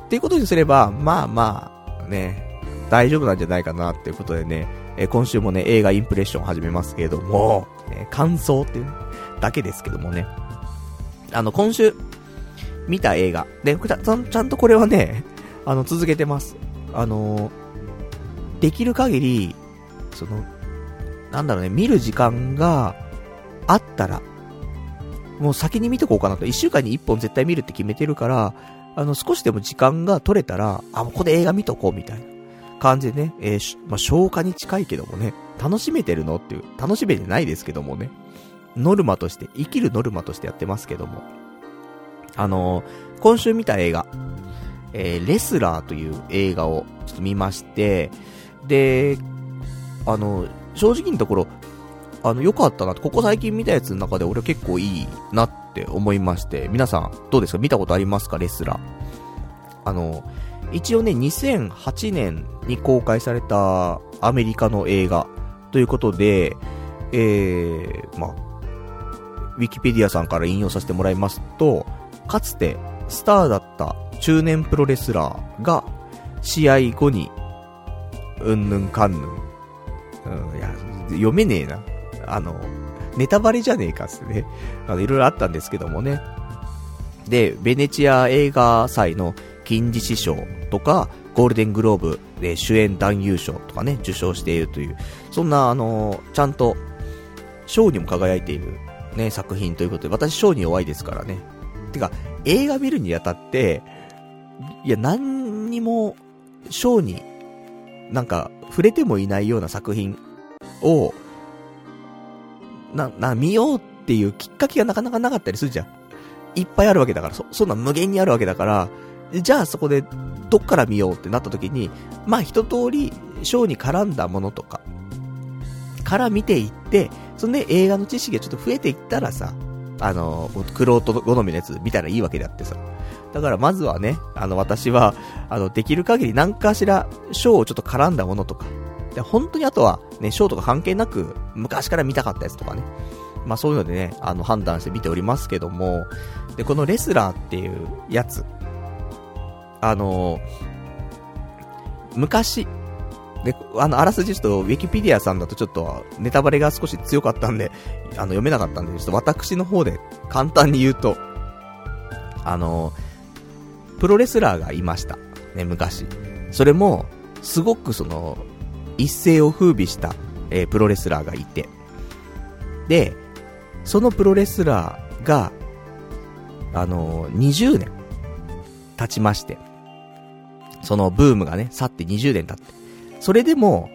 っていうことにすれば、まあまあ、ね、大丈夫なんじゃないかなっていうことでね、え今週もね、映画インプレッション始めますけれども、ね、感想っていう、だけですけどもね。あの、今週、見た映画。で、ちゃんとこれはね、あの、続けてます。あのできる限り、その、なんだろうね、見る時間があったら、もう先に見とこうかなと。一週間に一本絶対見るって決めてるから、あの、少しでも時間が取れたら、あ、ここで映画見とこうみたいな感じでね、えー、まあ、消化に近いけどもね、楽しめてるのっていう、楽しめてないですけどもね、ノルマとして、生きるノルマとしてやってますけども、あのー、今週見た映画、えー、レスラーという映画をちょっと見まして、で、あの、正直なところ、あの、良かったなここ最近見たやつの中で俺結構いいなっって思いまして、皆さんどうですか？見たことありますか？レスラー。あの、一応ね、2008年に公開されたアメリカの映画ということで、えー、まあ、ウィキペディアさんから引用させてもらいますと、かつてスターだった中年プロレスラーが試合後に、うんぬんかんぬん。うん、いや、読めねえな。あの、ネタバレじゃねえかっすね。あの、いろいろあったんですけどもね。で、ベネチア映画祭の金獅子賞とか、ゴールデングローブで主演男優賞とかね、受賞しているという、そんな、あのちゃんと、賞にも輝いている、ね、作品ということで、私賞に弱いですからね。てか、映画見るにあたって、いや、何にも、賞に、なんか、触れてもいないような作品を、な、な、見ようっていうきっかけがなかなかなかったりするじゃん。いっぱいあるわけだから、そ、そんな無限にあるわけだから、じゃあそこで、どっから見ようってなった時に、まあ一通り、ショーに絡んだものとか、から見ていって、そんで映画の知識がちょっと増えていったらさ、あの、クロート好みのやつ見たらいいわけであってさ。だからまずはね、あの私は、あの、できる限り何かしら、ショーをちょっと絡んだものとか、で、本当にあとは、ね、ショーとか関係なく、昔から見たかったやつとかね。まあそういうのでね、あの、判断して見ておりますけども、で、このレスラーっていうやつ、あの昔、で、あの、あらすじちょっと、ウィキペディアさんだとちょっと、ネタバレが少し強かったんで、あの、読めなかったんで、ちょっと私の方で簡単に言うと、あのプロレスラーがいました。ね、昔。それも、すごくその、一世を風靡した、えー、プロレスラーがいて、で、そのプロレスラーが、あの、20年経ちまして、そのブームがね、去って20年経って。それでも、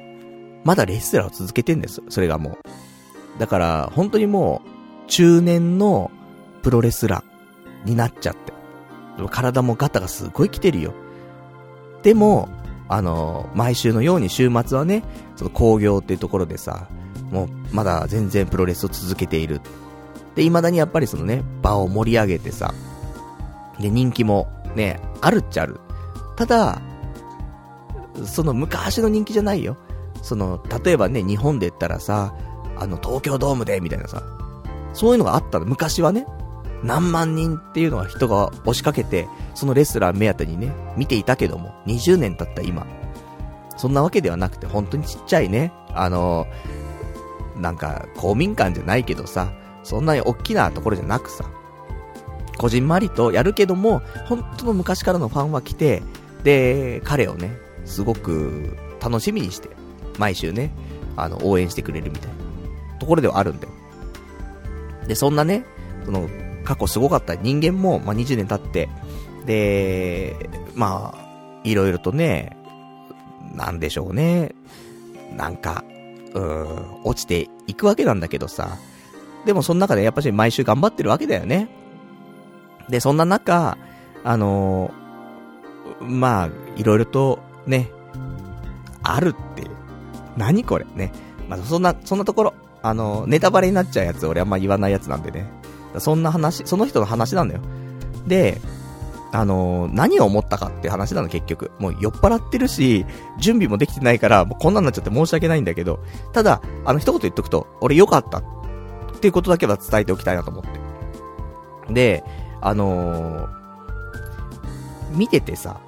まだレスラーを続けてんです。それがもう。だから、本当にもう、中年のプロレスラーになっちゃって。体もガタがすごい来てるよ。でも、あの、毎週のように週末はね、その工業っていうところでさ、もうまだ全然プロレスを続けている。で、未だにやっぱりそのね、場を盛り上げてさ、で、人気もね、あるっちゃある。ただ、その昔の人気じゃないよ。その、例えばね、日本で言ったらさ、あの、東京ドームで、みたいなさ、そういうのがあったの。昔はね、何万人っていうのは人が押しかけて、そのレスラー目当てにね、見ていたけども、20年経った今、そんなわけではなくて、本当にちっちゃいね、あの、なんか、公民館じゃないけどさ、そんなに大きなところじゃなくさ、こじんまりとやるけども、本当の昔からのファンは来て、で、彼をね、すごく楽しみにして、毎週ね、あの、応援してくれるみたいなところではあるんだよ。で、そんなね、その、過去すごかった人間も、まあ、20年経って、で、まあ、いろいろとね、なんでしょうね。なんか、うーん、落ちていくわけなんだけどさ。でもその中でやっぱし毎週頑張ってるわけだよね。で、そんな中、あのー、まあ、いろいろとね、あるって。何これね。まあ、そんな、そんなところ。あの、ネタバレになっちゃうやつ俺あんま言わないやつなんでね。そんな話、その人の話なんだよ。で、あの、何を思ったかって話なの結局。もう酔っ払ってるし、準備もできてないから、もうこんなんなっちゃって申し訳ないんだけど、ただ、あの一言言っとくと、俺良かったっていうことだけは伝えておきたいなと思って。で、あのー、見ててさ、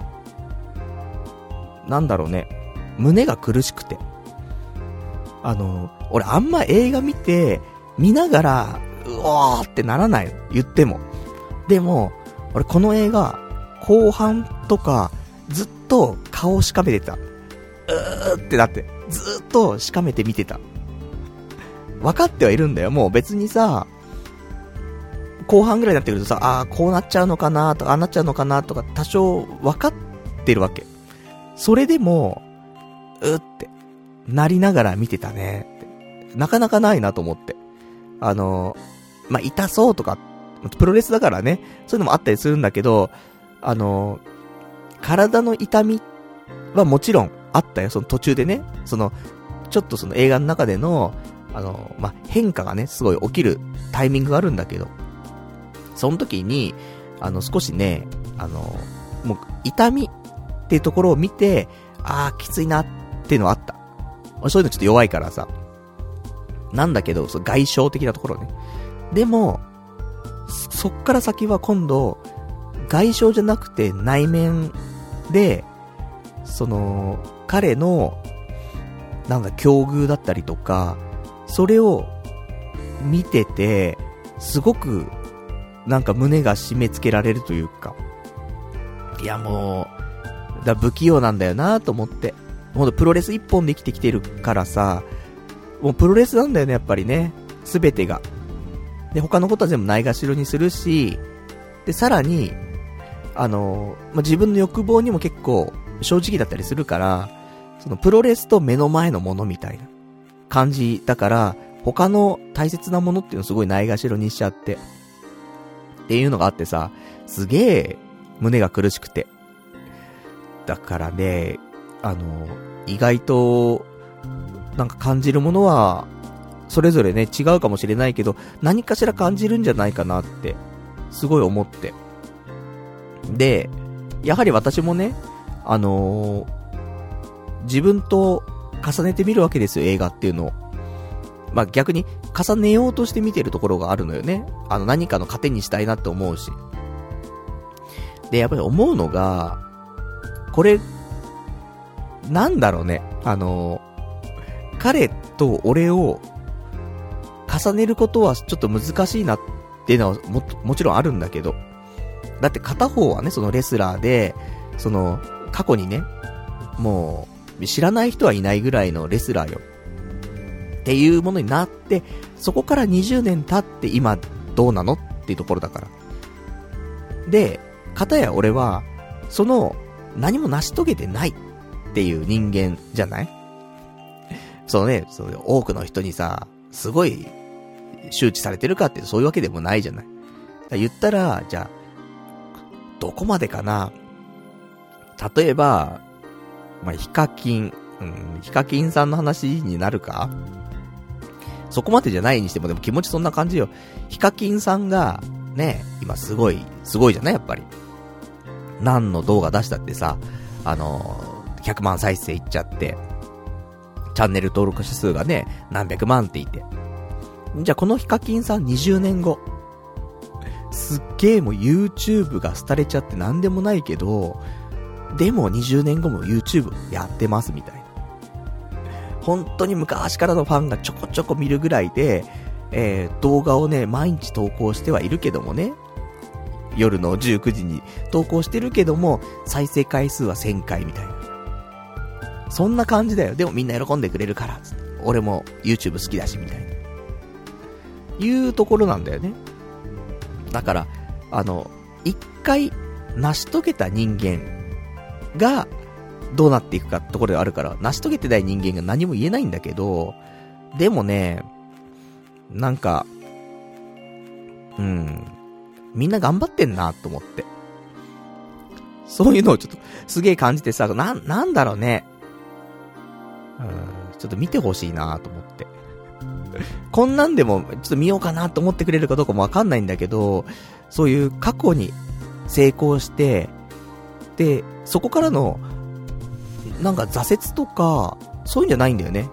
なんだろうね、胸が苦しくて。あの、俺あんま映画見て、見ながら、うわーってならない。言っても。でも、俺この映画、後半とか、ずっと顔をしかめてた。うーってなって、ずっとしかめて見てた。分かってはいるんだよ。もう別にさ、後半ぐらいになってくるとさ、ああ、こうなっちゃうのかなとか、ああなっちゃうのかなとか、多少分かってるわけ。それでも、うって、なりながら見てたねなかなかないなと思って。あの、まあ、痛そうとか、プロレスだからね、そういうのもあったりするんだけど、あの、体の痛みはもちろんあったよ、その途中でね。その、ちょっとその映画の中での、あの、まあ、変化がね、すごい起きるタイミングがあるんだけど、その時に、あの、少しね、あの、もう、痛みっていうところを見て、ああ、きついなっていうのはあった。そういうのちょっと弱いからさ。なんだけど、そ外傷的なところね。でも、そっから先は今度、外傷じゃなくて内面で、その、彼の、なんだ、境遇だったりとか、それを見てて、すごく、なんか胸が締め付けられるというか、いやもう、だ不器用なんだよなと思って。ほんとプロレス一本で生きてきてるからさ、もうプロレスなんだよね、やっぱりね。すべてが。で、他のことは全部ないがしろにするし、で、さらに、あの、まあ、自分の欲望にも結構正直だったりするから、そのプロレスと目の前のものみたいな感じだから、他の大切なものっていうのをすごいないがしろにしちゃって。っていうのがあってさ、すげえ胸が苦しくて。だからね、あの、意外と、なんか感じるものは、それぞれね、違うかもしれないけど、何かしら感じるんじゃないかなって、すごい思って。で、やはり私もね、あのー、自分と重ねてみるわけですよ、映画っていうのを。まあ、逆に重ねようとして見てるところがあるのよね。あの何かの糧にしたいなって思うし。で、やっぱり思うのが、これ、なんだろうね。あの、彼と俺を重ねることはちょっと難しいなっていうのはも、もちろんあるんだけど、だって片方はね、そのレスラーで、その、過去にね、もう、知らない人はいないぐらいのレスラーよ。っていうものになって、そこから20年経って今どうなのっていうところだから。で、かたや俺は、その、何も成し遂げてないっていう人間じゃない？そのね、その多くの人にさ、すごい周知されてるかってそういうわけでもないじゃない？言ったら、じゃあ、どこまでかな？例えば、まあ、ヒカキン、うん、ヒカキンさんの話になるか？そこまでじゃないにしてもでも気持ちそんな感じよ。ヒカキンさんが、ね、今すごい、すごいじゃない？やっぱり。何の動画出したってさ、あの100万再生いっちゃって、チャンネル登録者数がね、何百万っていて。じゃあこのヒカキンさん20年後。すっげえもう YouTube が廃れちゃって何でもないけど、でも20年後も YouTube やってますみたいな。本当に昔からのファンがちょこちょこ見るぐらいで、えー、動画をね、毎日投稿してはいるけどもね。夜の19時に投稿してるけども、再生回数は1000回みたいな。そんな感じだよ。でもみんな喜んでくれるから、俺も YouTube 好きだし、みたいな。いうところなんだよね。だから、あの、一回成し遂げた人間が、どうなっていくかってところがあるから、成し遂げてない人間が何も言えないんだけど、でもね、なんか、うん、みんな頑張ってんなと思って。そういうのをちょっとすげえ感じてさ、な、なんだろうね。うん、ちょっと見てほしいなと思って。こんなんでも、ちょっと見ようかなと思ってくれるかどうかもわかんないんだけど、そういう過去に成功して、で、そこからの、なんか挫折とか、そういうんじゃないんだよね。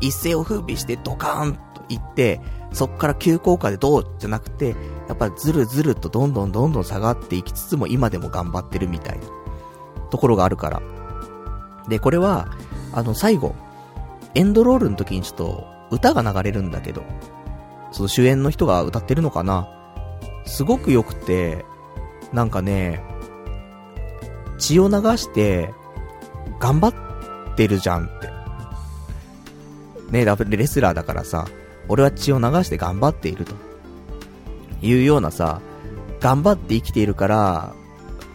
一世を風靡してドカーンと行って、そっから急降下でどうじゃなくて、やっぱずるずるとどんどんどんどん下がっていきつつも今でも頑張ってるみたいなところがあるから。で、これは、あの最後、エンドロールの時にちょっと歌が流れるんだけど、その主演の人が歌ってるのかな？すごく良くて、なんかね、血を流して、頑張ってるじゃんって。ねレスラーだからさ、俺は血を流して頑張っていると。いうようなさ、頑張って生きているから、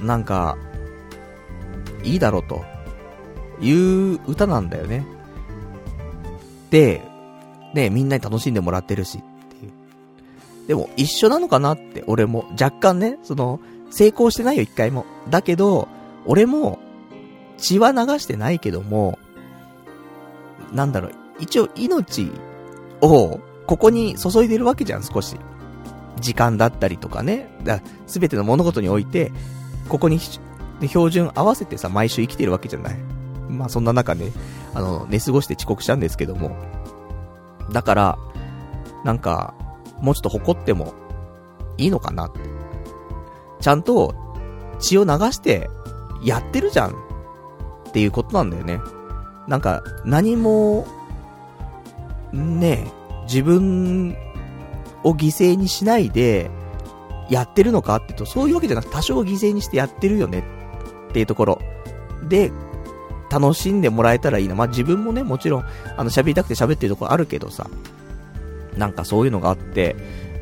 なんか、いいだろうと。いう歌なんだよね。で、ね、みんなに楽しんでもらってるしっていう。でも一緒なのかなって、俺も。若干ね、その、成功してないよ、一回も。だけど、俺も、血は流してないけども、なんだろう、一応命を、ここに注いでるわけじゃん、少し。時間だったりとかね。すべての物事において、ここに、標準合わせてさ、毎週生きてるわけじゃない。まあそんな中ね、あの、寝過ごして遅刻したんですけども。だから、なんか、もうちょっと誇ってもいいのかなって。ちゃんと血を流してやってるじゃんっていうことなんだよね。なんか、何も、ね自分を犠牲にしないで、やってるのかって言うと、そういうわけじゃなくて多少犠牲にしてやってるよねっていうところ。で、楽しんでもらえたらいいな。まあ、自分もね、もちろん、あの、喋りたくて喋ってるところあるけどさ、なんかそういうのがあって、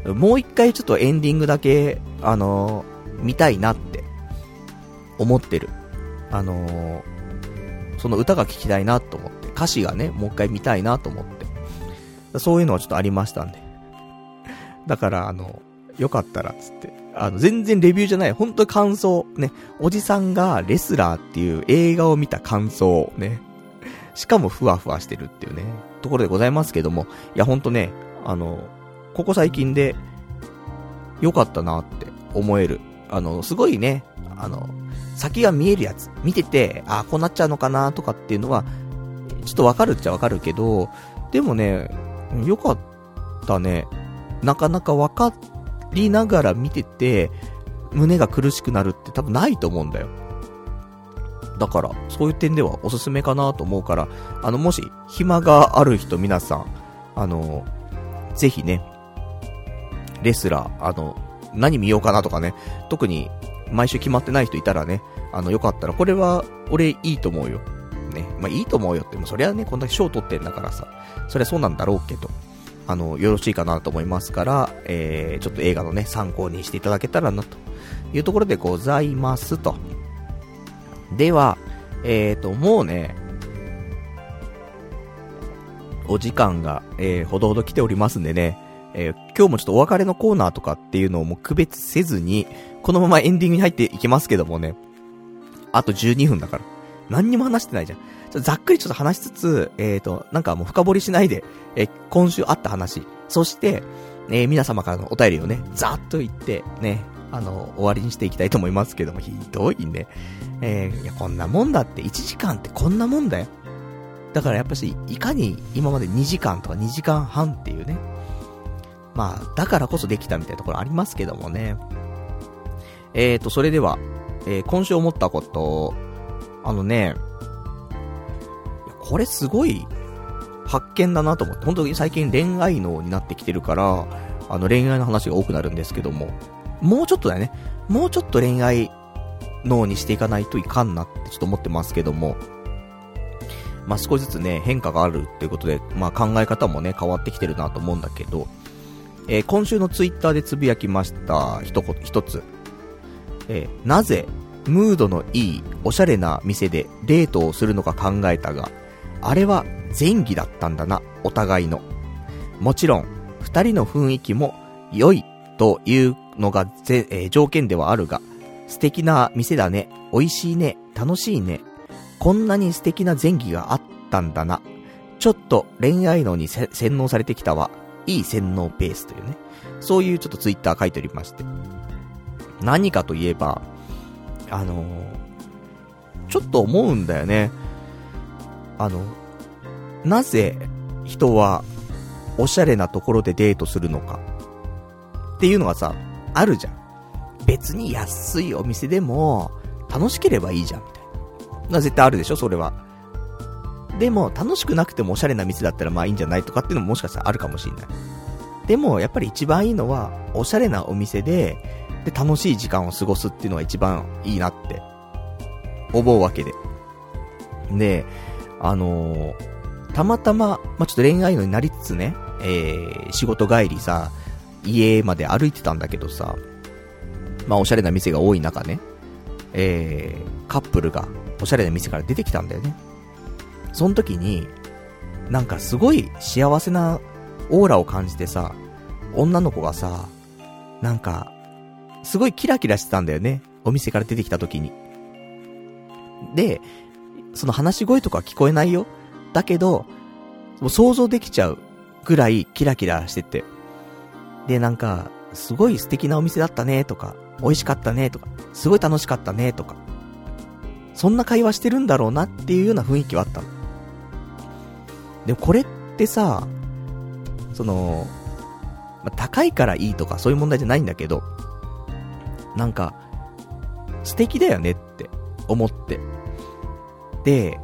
もう一回ちょっとエンディングだけ、あのー、見たいなって思ってる。あのー、その歌が聴きたいなと思って、歌詞がね、もう一回見たいなと思って。そういうのはちょっとありましたんで。だから、あの、よかったら、つって。あの、全然レビューじゃない。本当に感想。ね。おじさんがレスラーっていう映画を見た感想。ね。しかもふわふわしてるっていうね。ところでございますけども。いや、ほんとね、あの、ここ最近で、良かったなって思える。あの、すごいね、あの、先が見えるやつ。見てて、あ、こうなっちゃうのかなとかっていうのは、ちょっとわかるっちゃわかるけど、でもね、良かったね。なかなかわかりながら見てて、胸が苦しくなるって多分ないと思うんだよ。だから、そういう点ではおすすめかなと思うから、あの、もし、暇がある人皆さん、あの、ぜひね、レスラー、あの、何見ようかなとかね、特に毎週決まってない人いたらね、あの、よかったら、これは、俺いいと思うよ。ね。まあいいと思うよって、もそれはね、こんだけ賞取ってんだからさ、そりゃそうなんだろうけど、あの、よろしいかなと思いますから、えー、ちょっと映画のね、参考にしていただけたらな、というところでございますと。では、えーと、もうね、お時間が、えー、ほどほど来ておりますんでね、えー、今日もちょっとお別れのコーナーとかっていうのをもう区別せずに、このままエンディングに入っていきますけどもね、あと12分だから。何にも話してないじゃん。ざっくりちょっと話しつつ、えーと、なんかもう深掘りしないで、えー、今週あった話、そして、えー、皆様からのお便りをね、ざっと言って、ね、あの、終わりにしていきたいと思いますけども、ひどいね。えー、いや、こんなもんだって、1時間ってこんなもんだよ。だからやっぱし、いかに今まで2時間とか2時間半っていうね、まあ、だからこそできたみたいなところありますけどもね。えーと、それでは、えー、今週思ったこと、あのね、これすごい発見だなと思って、本当に最近恋愛脳になってきてるから、あの恋愛の話が多くなるんですけども、もうちょっとだよね。もうちょっと恋愛脳にしていかないといかんなってちょっと思ってますけども、まあ、少しずつね、変化があるっていうことで、まあ、考え方もね、変わってきてるなと思うんだけど、えー、今週のツイッターでつぶやきました一言、一つ。えー、なぜ、ムードのいい、おしゃれな店でデートをするのか考えたが、あれは前儀だったんだな、お互いの。もちろん、二人の雰囲気も良いというのがぜ、えー、条件ではあるが、素敵な店だね、美味しいね、楽しいね。こんなに素敵な前儀があったんだな。ちょっと恋愛のに洗脳されてきたわ。いい洗脳ベースというね、そういうちょっとツイッター書いておりまして。何かといえば、あのー、ちょっと思うんだよね。あの、なぜ人はおしゃれなところでデートするのかっていうのがさ、あるじゃん。別に安いお店でも楽しければいいじゃん、みたいな。な、絶対あるでしょ、それは。でも、楽しくなくてもおしゃれな店だったらまあいいんじゃないとかっていうのももしかしたらあるかもしれない。でも、やっぱり一番いいのは、おしゃれなお店で、で、楽しい時間を過ごすっていうのが一番いいなって、思うわけで。で、あのー、たまたま、まあ、ちょっと恋愛のになりつつね、えー、仕事帰りさ、家まで歩いてたんだけどさ、まあ、おしゃれな店が多い中ね、えー、カップルがおしゃれな店から出てきたんだよね。その時に、なんかすごい幸せなオーラを感じてさ、女の子がさ、なんか、すごいキラキラしてたんだよね。お店から出てきた時に。で、その話し声とか聞こえないよ。だけど、もう想像できちゃうぐらいキラキラしてて。で、なんか、すごい素敵なお店だったねとか、美味しかったねとか、すごい楽しかったねとか。そんな会話してるんだろうなっていうような雰囲気はあったの。でもこれってさ、その、まあ、高いからいいとかそういう問題じゃないんだけど、なんか、素敵だよねって思って。で、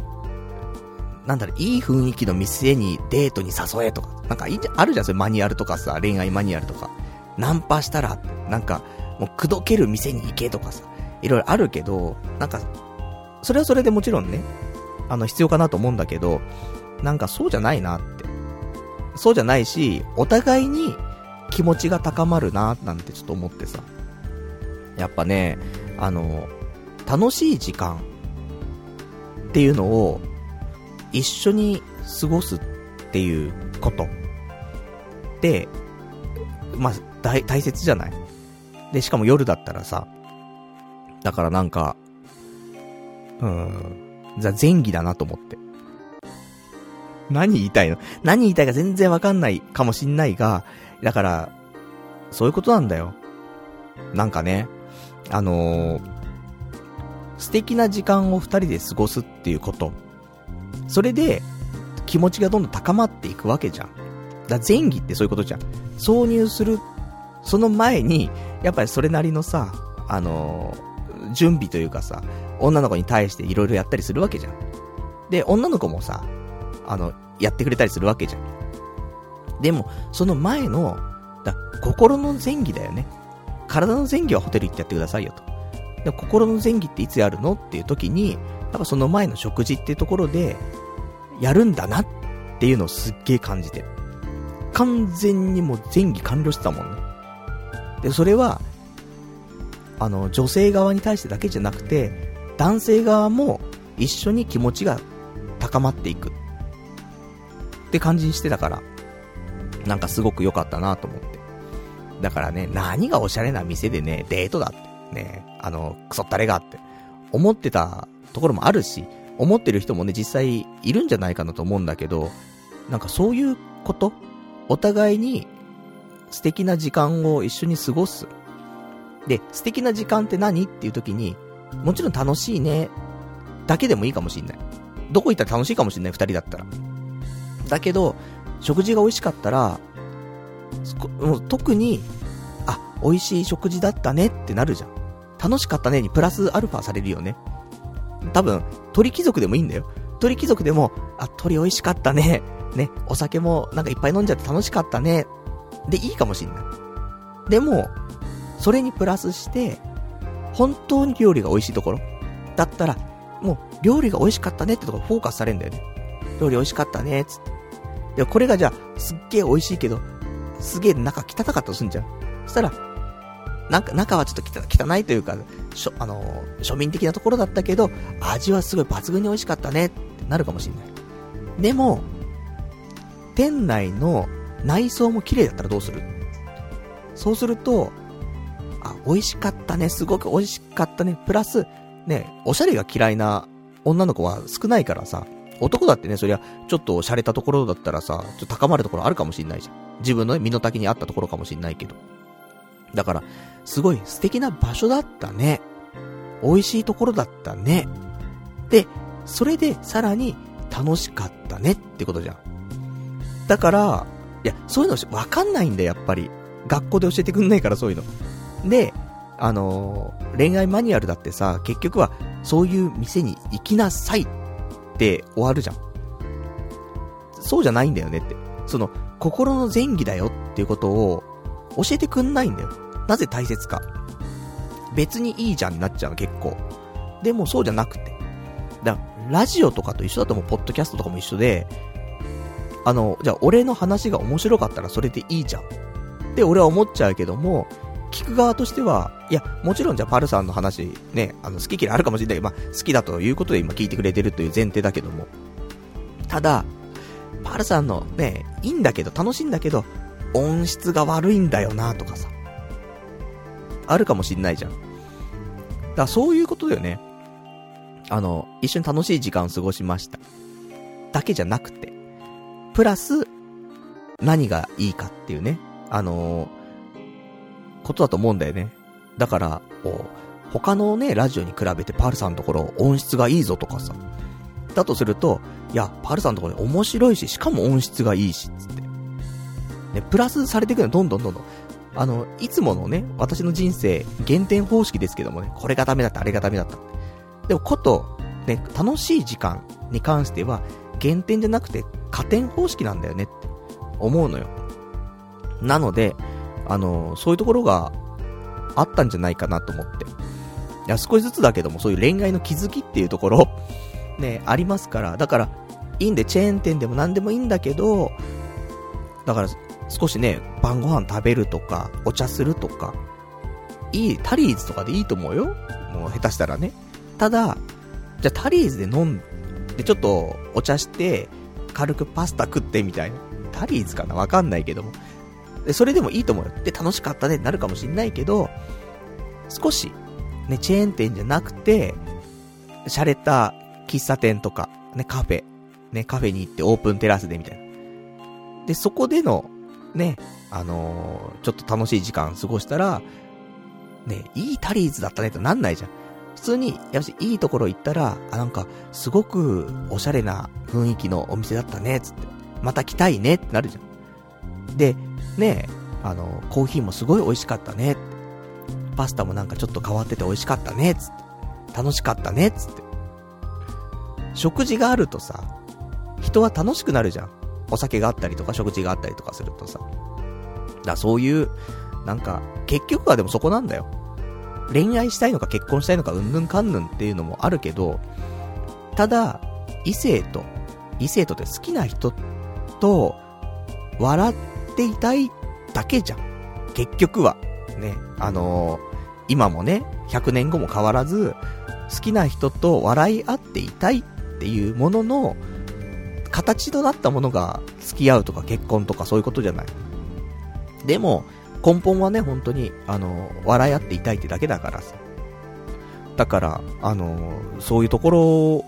なんだろ、いい雰囲気の店にデートに誘えとか、なんかあるじゃん、そういうマニュアルとかさ、恋愛マニュアルとか。ナンパしたら、なんか、もう口説ける店に行けとかさ、いろいろあるけど、なんか、それはそれでもちろんね、あの、必要かなと思うんだけど、なんかそうじゃないなって。そうじゃないし、お互いに気持ちが高まるな、なんてちょっと思ってさ。やっぱね、あの、楽しい時間っていうのを一緒に過ごすっていうことで、まあ、大、大切じゃない？で、しかも夜だったらさ、だからなんか、うん、じゃ前儀だなと思って。何言いたいの？何言いたいか全然わかんないかもしんないが、だから、そういうことなんだよ。なんかね、あのー、素敵な時間を二人で過ごすっていうこと。それで、気持ちがどんどん高まっていくわけじゃん。だ前儀ってそういうことじゃん。挿入する、その前に、やっぱりそれなりのさ、あのー、準備というかさ、女の子に対して色々やったりするわけじゃん。で、女の子もさ、あの、やってくれたりするわけじゃん。でも、その前の、だ心の前儀だよね。体の前儀はホテル行ってやってくださいよと。で心の前儀っていつやるのっていう時に、やっぱその前の食事っていうところで、やるんだなっていうのをすっげえ感じて。完全にもう前儀完了してたもんね。で、それは、あの、女性側に対してだけじゃなくて、男性側も一緒に気持ちが高まっていく。って感じにしてたから、なんかすごく良かったなと思って。だからね、何がおしゃれな店でね、デートだって、ね、あの、クソったれがって、思ってたところもあるし、思ってる人もね、実際いるんじゃないかなと思うんだけど、なんかそういうことお互いに素敵な時間を一緒に過ごす。で、素敵な時間って何っていう時に、もちろん楽しいね、だけでもいいかもしんない。どこ行ったら楽しいかもしんない、二人だったら。だけど、食事が美味しかったら、もう特に、あ、美味しい食事だったねってなるじゃん。楽しかったねにプラスアルファされるよね。多分、鳥貴族でもいいんだよ。鳥貴族でも、あ、鳥美味しかったね。ね、お酒もなんかいっぱい飲んじゃって楽しかったね。でいいかもしんない。でも、それにプラスして、本当に料理が美味しいところだったら、もう料理が美味しかったねってところフォーカスされるんだよね。料理美味しかったね、つって。でもこれがじゃあ、すっげえ美味しいけど、すげえ中汚かったとすんじゃん。そしたら、なんか、中はちょっと汚いというか、しょ、あの、庶民的なところだったけど、味はすごい抜群に美味しかったねってなるかもしんない。でも、店内の内装も綺麗だったらどうする？そうすると、あ、美味しかったね、すごく美味しかったね、プラス、ね、おしゃれが嫌いな女の子は少ないからさ、男だってね、そりゃ、ちょっと洒落たところだったらさ、ちょっと高まるところあるかもしんないじゃん。自分のね、身の丈に合ったところかもしんないけど。だから、すごい素敵な場所だったね。美味しいところだったね。で、それでさらに楽しかったねってことじゃん。だから、いや、そういうのわかんないんだよ、やっぱり。学校で教えてくんないからそういうの。で、あのー、恋愛マニュアルだってさ、結局は、そういう店に行きなさいって終わるじゃん。そうじゃないんだよねって。その、心の前儀だよっていうことを教えてくんないんだよ。なぜ大切か。別にいいじゃんになっちゃう、結構。でもそうじゃなくて。だからラジオとかと一緒だと思う、ポッドキャストとかも一緒で、あの、じゃあ俺の話が面白かったらそれでいいじゃん。って俺は思っちゃうけども、聞く側としては、いや、もちろんじゃあパルさんの話、ね、あの、好き嫌いあるかもしれないけど、まあ、好きだということで今聞いてくれてるという前提だけども。ただ、パルさんのね、いいんだけど、楽しいんだけど、音質が悪いんだよなとかさ。あるかもしんないじゃん。だそういうことだよね。あの、一緒に楽しい時間を過ごしました。だけじゃなくて、プラス、何がいいかっていうね、あのーことだと思うんだよね。だから、こう、他のね、ラジオに比べてパルさんのところ音質がいいぞとかさ。だとすると、いや、パルさんのところ面白いし、しかも音質がいいし、つって。ね、プラスされていくのどんどんどんどん。あの、いつものね、私の人生、減点方式ですけどもね、これがダメだった、あれがダメだった。でも、こと、ね、楽しい時間に関しては、減点じゃなくて、加点方式なんだよねって思うのよ。なので、あの、そういうところがあったんじゃないかなと思って。いや、少しずつだけども、そういう恋愛の気づきっていうところ、ね、ありますから、だから、いいんで、チェーン店でも何でもいいんだけど、だから、少しね、晩ご飯食べるとか、お茶するとか、いい、タリーズとかでいいと思うよ。もう下手したらね。ただ、じゃあタリーズで飲んで、ちょっとお茶して、軽くパスタ食ってみたいな。タリーズかな？わかんないけども。で、それでもいいと思うよ。で、楽しかったねってなるかもしんないけど、少し、ね、チェーン店じゃなくて、洒落た喫茶店とか、ね、カフェ、ね、カフェに行ってオープンテラスでみたいな。で、そこでの、ね、あのー、ちょっと楽しい時間過ごしたら、ね、いいタリーズだったねとなんないじゃん。普通に、やし、いいところ行ったら、あ、なんか、すごく、おしゃれな雰囲気のお店だったね、つって。また来たいねってなるじゃん。で、ねあの、コーヒーもすごい美味しかったね。パスタもなんかちょっと変わってて美味しかったね。つって。楽しかったね。つって。食事があるとさ、人は楽しくなるじゃん。お酒があったりとか食事があったりとかするとさ。だそういう、なんか、結局はでもそこなんだよ。恋愛したいのか結婚したいのかうんぬんかんぬんっていうのもあるけど、ただ、異性と、異性とって好きな人と、笑っていたいだけじゃん。結局は。ね。あのー、今もね、100年後も変わらず、好きな人と笑い合っていたいっていうものの、形となったものが付き合うとか結婚とかそういうことじゃない。でも、根本はね、本当に、あの、笑い合っていたいってだけだからさ。だから、あの、そういうところ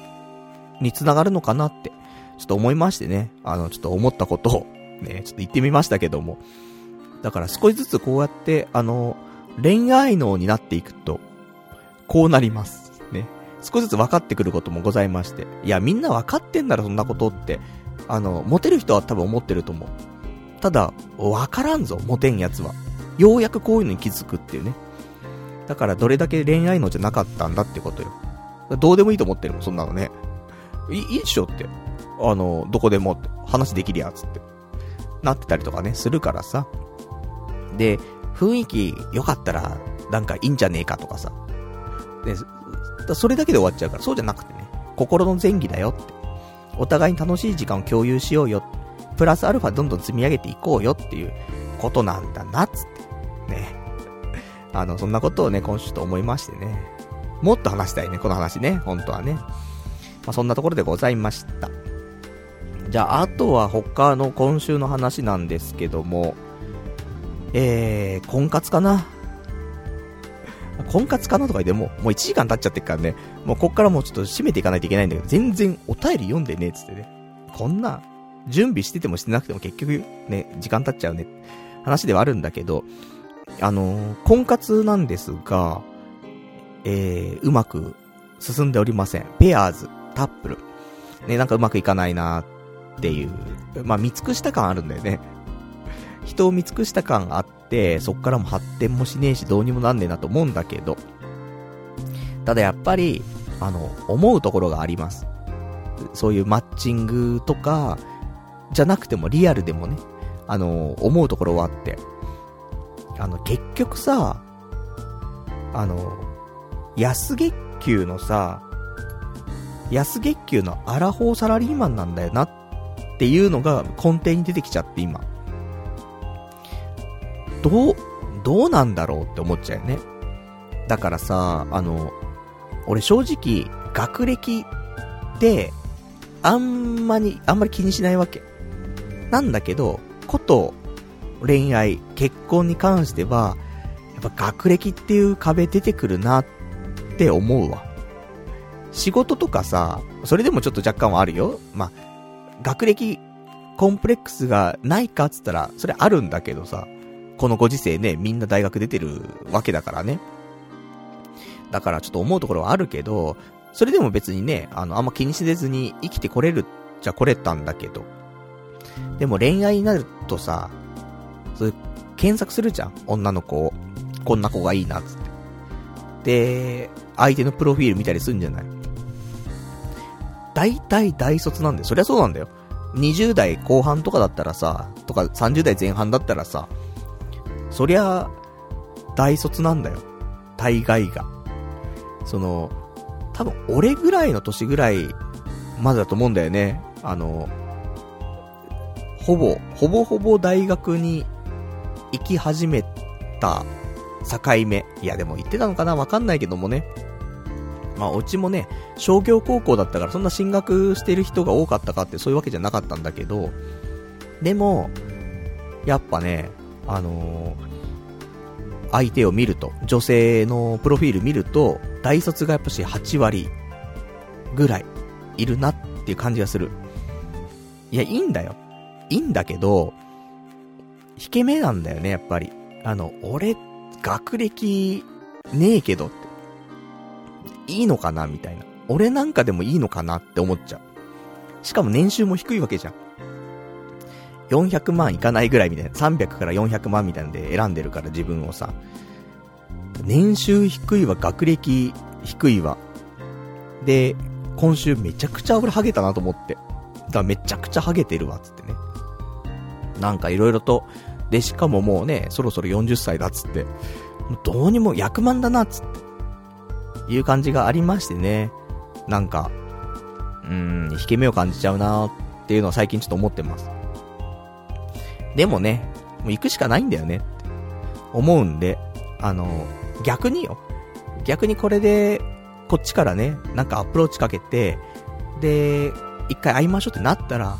に繋がるのかなって、ちょっと思いましてね。あの、ちょっと思ったことを、ね、ちょっと言ってみましたけども。だから少しずつこうやって、あの、恋愛脳になっていくと、こうなります。少しずつ分かってくることもございまして。いや、みんな分かってんだろ、そんなことって。あの、モテる人は多分思ってると思う。ただ、分からんぞ、モテんやつは。ようやくこういうのに気づくっていうね。だからどれだけ恋愛のじゃなかったんだってことよ。どうでもいいと思ってるもん、そんなのね。いいいっしょって。あの、どこでもって。話できるやつって。なってたりとかね、するからさ。で、雰囲気良かったら、なんかいいんじゃねえかとかさ。で、だそれだけで終わっちゃうから、そうじゃなくてね、心の前儀だよって。お互いに楽しい時間を共有しようよ。プラスアルファどんどん積み上げていこうよっていうことなんだな、つって。ね。あの、そんなことをね、今週と思いましてね。もっと話したいね、この話ね、本当はね。まあ、そんなところでございました。じゃあ、あとは他の今週の話なんですけども、えー、婚活かな婚活かなとか言っても、もう1時間経っちゃってっからね、もうこっからもうちょっと締めていかないといけないんだけど、全然お便り読んでね、つってね。こんな、準備しててもしてなくても結局ね、時間経っちゃうね、話ではあるんだけど、あのー、婚活なんですが、えー、うまく進んでおりません。ペアーズ、タップル。ね、なんかうまくいかないなっていう、まあ、見尽くした感あるんだよね。人を見尽くした感があって、そっからも発展もしねえし、どうにもなんねえなと思うんだけど、ただやっぱり、あの、思うところがあります。そういうマッチングとか、じゃなくてもリアルでもね、あの、思うところはあって、あの、結局さ、あの、安月給のさ、安月給のアラフォーサラリーマンなんだよなっていうのが根底に出てきちゃって今。どう、どうなんだろうって思っちゃうよね。だからさ、あの、俺正直、学歴って、あんまり、あんまり気にしないわけ。なんだけど、こと、恋愛、結婚に関しては、やっぱ学歴っていう壁出てくるなって思うわ。仕事とかさ、それでもちょっと若干はあるよ。まあ、学歴、コンプレックスがないかっつったら、それあるんだけどさ、このご時世ね、みんな大学出てるわけだからね。だからちょっと思うところはあるけど、それでも別にね、あの、あんま気にしせずに生きてこれるじゃこれたんだけど。でも恋愛になるとさ、そういう検索するじゃん。女の子を。こんな子がいいな、つって。で、相手のプロフィール見たりするんじゃない？大体大卒なんだよ。そりゃそうなんだよ。20代後半とかだったらさ、とか30代前半だったらさ、そりゃ、大卒なんだよ。大概が。その、多分俺ぐらいの年ぐらいまでだと思うんだよね。あの、ほぼ、ほぼほぼ大学に行き始めた境目。いやでも行ってたのかなわかんないけどもね。まあうちもね、商業高校だったからそんな進学してる人が多かったかってそういうわけじゃなかったんだけど、でも、やっぱね、あの、相手を見ると、女性のプロフィール見ると、大卒がやっぱし8割ぐらいいるなっていう感じがする。いや、いいんだよ。いいんだけど、引け目なんだよね、やっぱり。あの、俺、学歴ねえけどって。いいのかなみたいな。俺なんかでもいいのかなって思っちゃう。しかも年収も低いわけじゃん。400万いかないぐらいみたいな、300から400万みたいなんで選んでるから自分をさ、年収低いわ、学歴低いわ。で、今週めちゃくちゃ俺ハゲたなと思って。だからめちゃくちゃハゲてるわ、つってね。なんか色々と、で、しかももうね、そろそろ40歳だっつって、もうどうにも役満だな、つって、いう感じがありましてね。なんか、うーん、引け目を感じちゃうなっていうのは最近ちょっと思ってます。でもね、もう行くしかないんだよねって思うんで、あの、逆によ。逆にこれで、こっちからね、なんかアプローチかけて、で、一回会いましょうってなったら、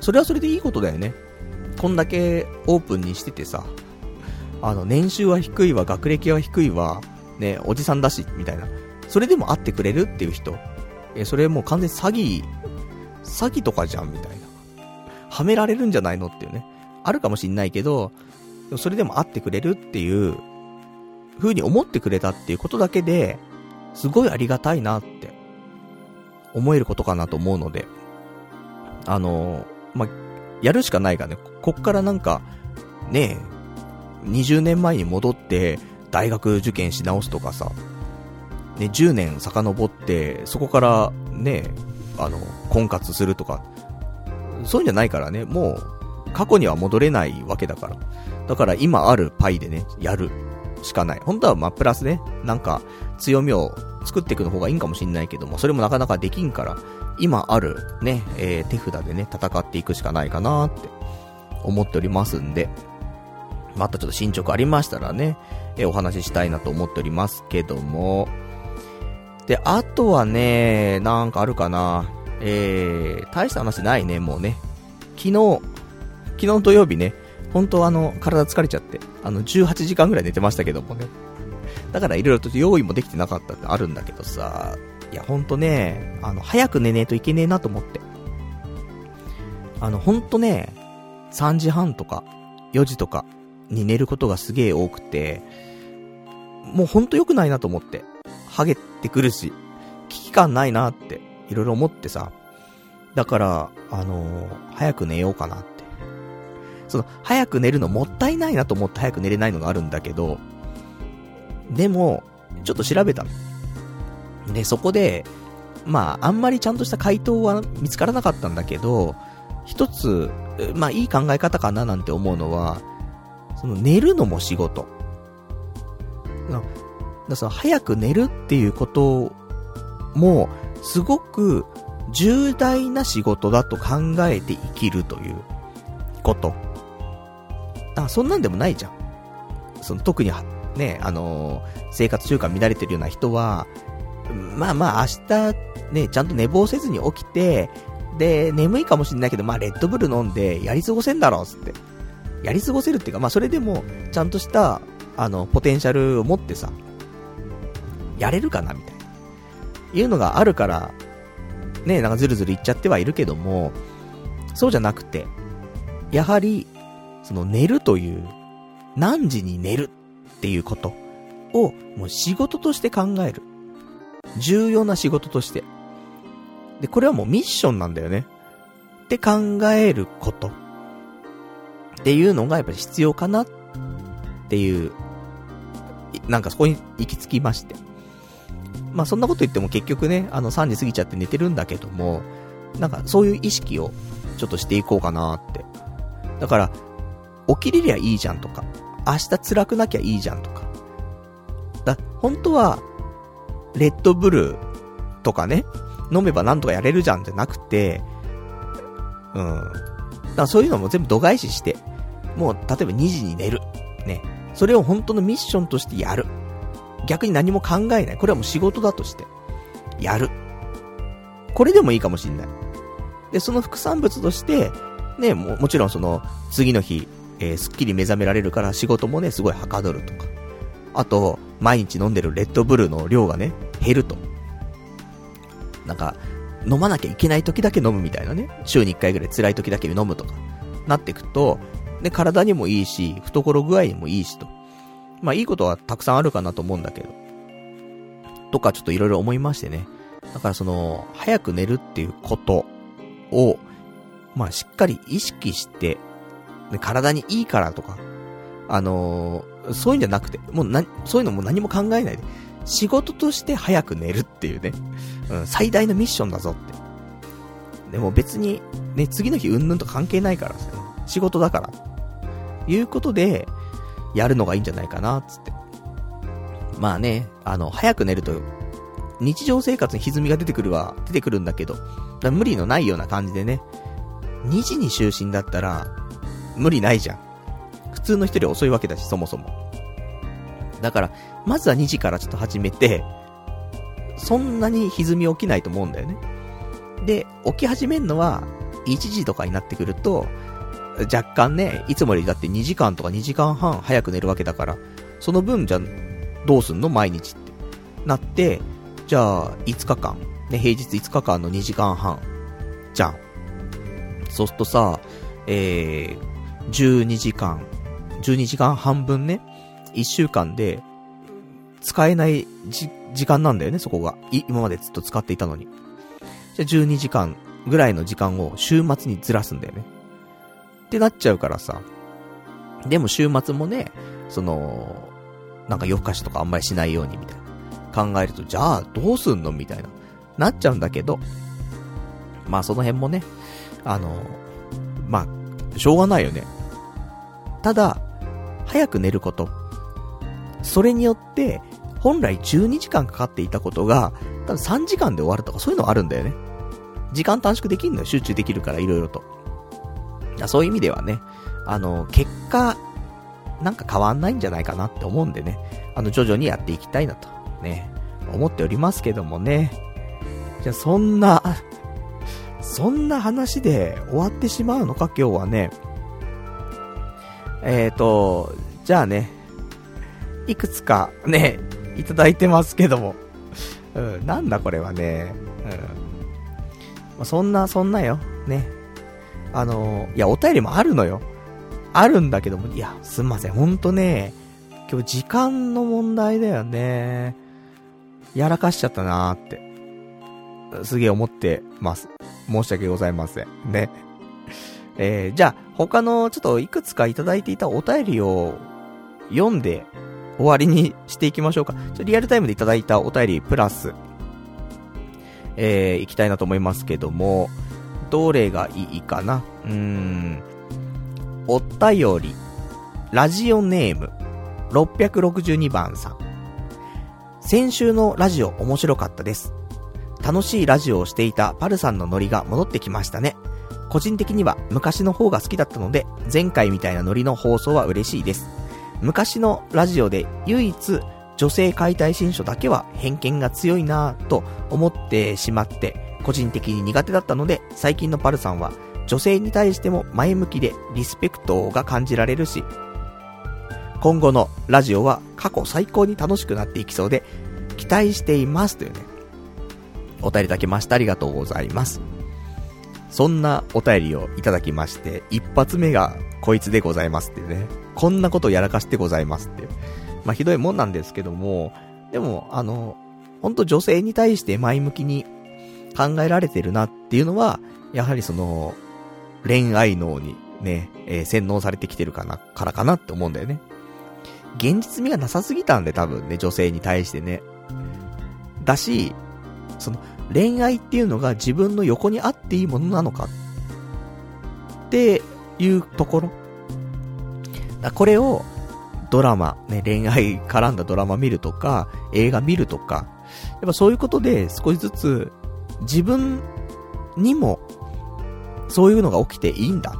それはそれでいいことだよね。こんだけオープンにしててさ、あの、年収は低いわ、学歴は低いわ、ね、おじさんだし、みたいな。それでも会ってくれるっていう人。え、それもう完全詐欺、詐欺とかじゃん、みたいな。はめられるんじゃないのっていうね。あるかもしんないけど、それでも会ってくれるっていう、風に思ってくれたっていうことだけで、すごいありがたいなって思えることかなと思うので、あの、まやるしかないからね、こっからなんか、ねえ、20年前に戻って、大学受験し直すとかさ、ね、10年遡って、そこから、ね、あの、婚活するとか、そういうんじゃないからね、もう、過去には戻れないわけだから。だから今あるパイでね、やるしかない。本当はまプラスね、なんか強みを作っていくの方がいいんかもしんないけども、それもなかなかできんから、今あるね、えー、手札でね、戦っていくしかないかなって思っておりますんで、またちょっと進捗ありましたらね、えー、お話ししたいなと思っておりますけども、で、あとはね、なんかあるかな、えー、大した話ないね、もうね。昨日、昨日土曜日ね、本当あの、体疲れちゃって、あの、18時間ぐらい寝てましたけどもね。だから色々と用意もできてなかったってあるんだけどさ、いや、ほんとね、あの、早く寝ねえといけねえなと思って。あの、ほんとね、3時半とか、4時とかに寝ることがすげえ多くて、もうほんと良くないなと思って。ハゲてくるし、危機感ないなって、いろいろ思ってさ。だから、あのー、早く寝ようかなって。その、早く寝るのもったいないなと思って早く寝れないのがあるんだけど、でも、ちょっと調べたの。で、そこで、まあ、あんまりちゃんとした回答は見つからなかったんだけど、一つ、まあ、いい考え方かななんて思うのは、その寝るのも仕事。だその早く寝るっていうことも、すごく重大な仕事だと考えて生きるということ。あ、そんなんでもないじゃん。その特にね、あのー、生活習慣乱れてるような人は、まあまあ明日ね、ちゃんと寝坊せずに起きて、で、眠いかもしんないけど、まあレッドブル飲んでやり過ごせんだろうつって。やり過ごせるっていうか、まあそれでも、ちゃんとした、あの、ポテンシャルを持ってさ、やれるかなみたいな。いうのがあるから、ね、なんかずるずるいっちゃってはいるけども、そうじゃなくて、やはり、その寝るという、何時に寝るっていうことを、もう仕事として考える。重要な仕事として。で、これはもうミッションなんだよね。って考えること。っていうのがやっぱり必要かなっていう、なんかそこに行き着きまして。まあそんなこと言っても結局ね、あの3時過ぎちゃって寝てるんだけども、なんかそういう意識をちょっとしていこうかなって。だから、起きれりゃいいじゃんとか、明日辛くなきゃいいじゃんとか。だ、本当は、レッドブルとかね、飲めばなんとかやれるじゃんじゃなくて、うん。だからそういうのも全部度外視して、もう例えば2時に寝る。ね。それを本当のミッションとしてやる。逆に何も考えない。これはもう仕事だとして。やる。これでもいいかもしんない。で、その副産物として、ね、も、もちろんその、次の日、えー、すっきり目覚められるから仕事もね、すごいはかどるとか。あと、毎日飲んでるレッドブルの量がね、減ると。なんか、飲まなきゃいけない時だけ飲むみたいなね。週に1回ぐらい辛い時だけ飲むとか。なっていくと、で、体にもいいし、懐具合にもいいしと。まあ、いいことはたくさんあるかなと思うんだけど。とか、ちょっといろいろ思いましてね。だからその、早く寝るっていうことを、まあ、しっかり意識して、体にいいからとか、あのー、そういうんじゃなくて、もうな、そういうのも何も考えないで、仕事として早く寝るっていうね、うん、最大のミッションだぞって。でも別に、ね、次の日うんぬんと関係ないからさ、仕事だから。いうことで、やるのがいいんじゃないかな、つって。まあね、あの、早く寝ると、日常生活に歪みが出てくるは、出てくるんだけど、無理のないような感じでね、2時に就寝だったら、無理ないじゃん。普通の人より遅いわけだし、そもそも。だから、まずは2時からちょっと始めて、そんなに歪み起きないと思うんだよね。で、起き始めるのは、1時とかになってくると、若干ね、いつもよりだって2時間とか2時間半早く寝るわけだから、その分じゃ、どうすんの？毎日って。なって、じゃあ、5日間。ね、平日5日間の2時間半。じゃん。そうするとさ、えー、12時間、12時間半分ね、1週間で、使えないじ、時間なんだよね、そこが。い、今までずっと使っていたのに。じゃあ12時間ぐらいの時間を週末にずらすんだよね。ってなっちゃうからさ。でも週末もね、その、なんか夜更かしとかあんまりしないようにみたいな。考えると、じゃあどうすんのみたいな。なっちゃうんだけど、まあその辺もね、あの、まあ、しょうがないよね。ただ、早く寝ること。それによって、本来12時間かかっていたことが、多分3時間で終わるとかそういうのあるんだよね。時間短縮できるのよ。集中できるから、いろいろと。そういう意味ではね、あの、結果、なんか変わんないんじゃないかなって思うんでね、あの、徐々にやっていきたいなと、ね、思っておりますけどもね。じゃあ、そんな、そんな話で終わってしまうのか、今日はね。えーと、じゃあね、いくつかね、いただいてますけども。うん、なんだこれはね。うん。ま、そんな、そんなよ。ね。あの、いや、お便りもあるのよ。あるんだけども、いや、すんません。ほんとね、今日時間の問題だよね。やらかしちゃったなーって。すげえ思ってます。申し訳ございません。ね。えー、じゃあ、他のちょっといくつかいただいていたお便りを読んで終わりにしていきましょうか。ちょリアルタイムでいただいたお便りプラス、えー、いきたいなと思いますけども、どれがいいかな？うーん。お便り、ラジオネーム、662番さん。先週のラジオ面白かったです。楽しいラジオをしていたパルさんのノリが戻ってきましたね。個人的には昔の方が好きだったので、前回みたいなノリの放送は嬉しいです。昔のラジオで唯一女性解体新書だけは偏見が強いなぁと思ってしまって、個人的に苦手だったので、最近のパルさんは女性に対しても前向きでリスペクトが感じられるし、今後のラジオは過去最高に楽しくなっていきそうで、期待していますというね、お便りだきました。ありがとうございます。そんなお便りをいただきまして、一発目がこいつでございますっていうね。こんなことやらかしてございますっていう。まあ、ひどいもんなんですけども、でも、あの、ほんと女性に対して前向きに考えられてるなっていうのは、やはりその、恋愛脳にね、えー、洗脳されてきてるかな、からかなって思うんだよね。現実味がなさすぎたんで、多分ね、女性に対してね。だし、その、恋愛っていうのが自分の横にあっていいものなのかっていうところ。これを、ドラマ、ね、恋愛絡んだドラマ見るとか、映画見るとか、やっぱそういうことで少しずつ自分にもそういうのが起きていいんだ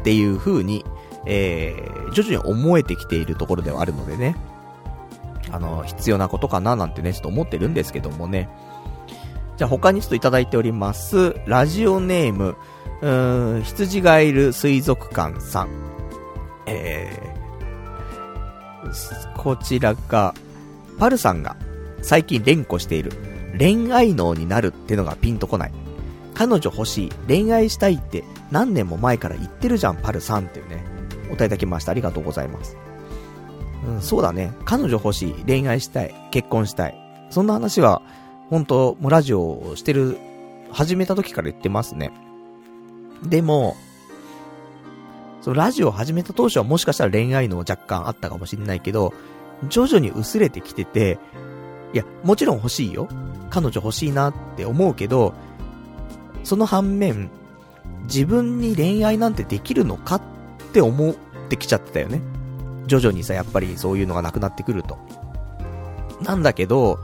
っていう風に、えー、徐々に思えてきているところではあるのでね、あの、必要なことかななんてね、ちょっと思ってるんですけどもね。じゃあ他にちょっといただいております。ラジオネーム、うーん、羊がいる水族館さん。えー、こちらが、パルさんが最近連呼している恋愛脳になるってのがピンとこない。彼女欲しい、恋愛したいって何年も前から言ってるじゃん、パルさんっていうね。お答えいただきました。ありがとうございます。うん、そうだね。彼女欲しい、恋愛したい、結婚したい。そんな話は本当もうラジオをしてる、始めた時から言ってますね。でも、そのラジオを始めた当初はもしかしたら恋愛の若干あったかもしれないけど、徐々に薄れてきてて、いや、もちろん欲しいよ。彼女欲しいなって思うけど、その反面、自分に恋愛なんてできるのかって思ってきちゃってたよね。徐々にさ、やっぱりそういうのがなくなってくると。なんだけど、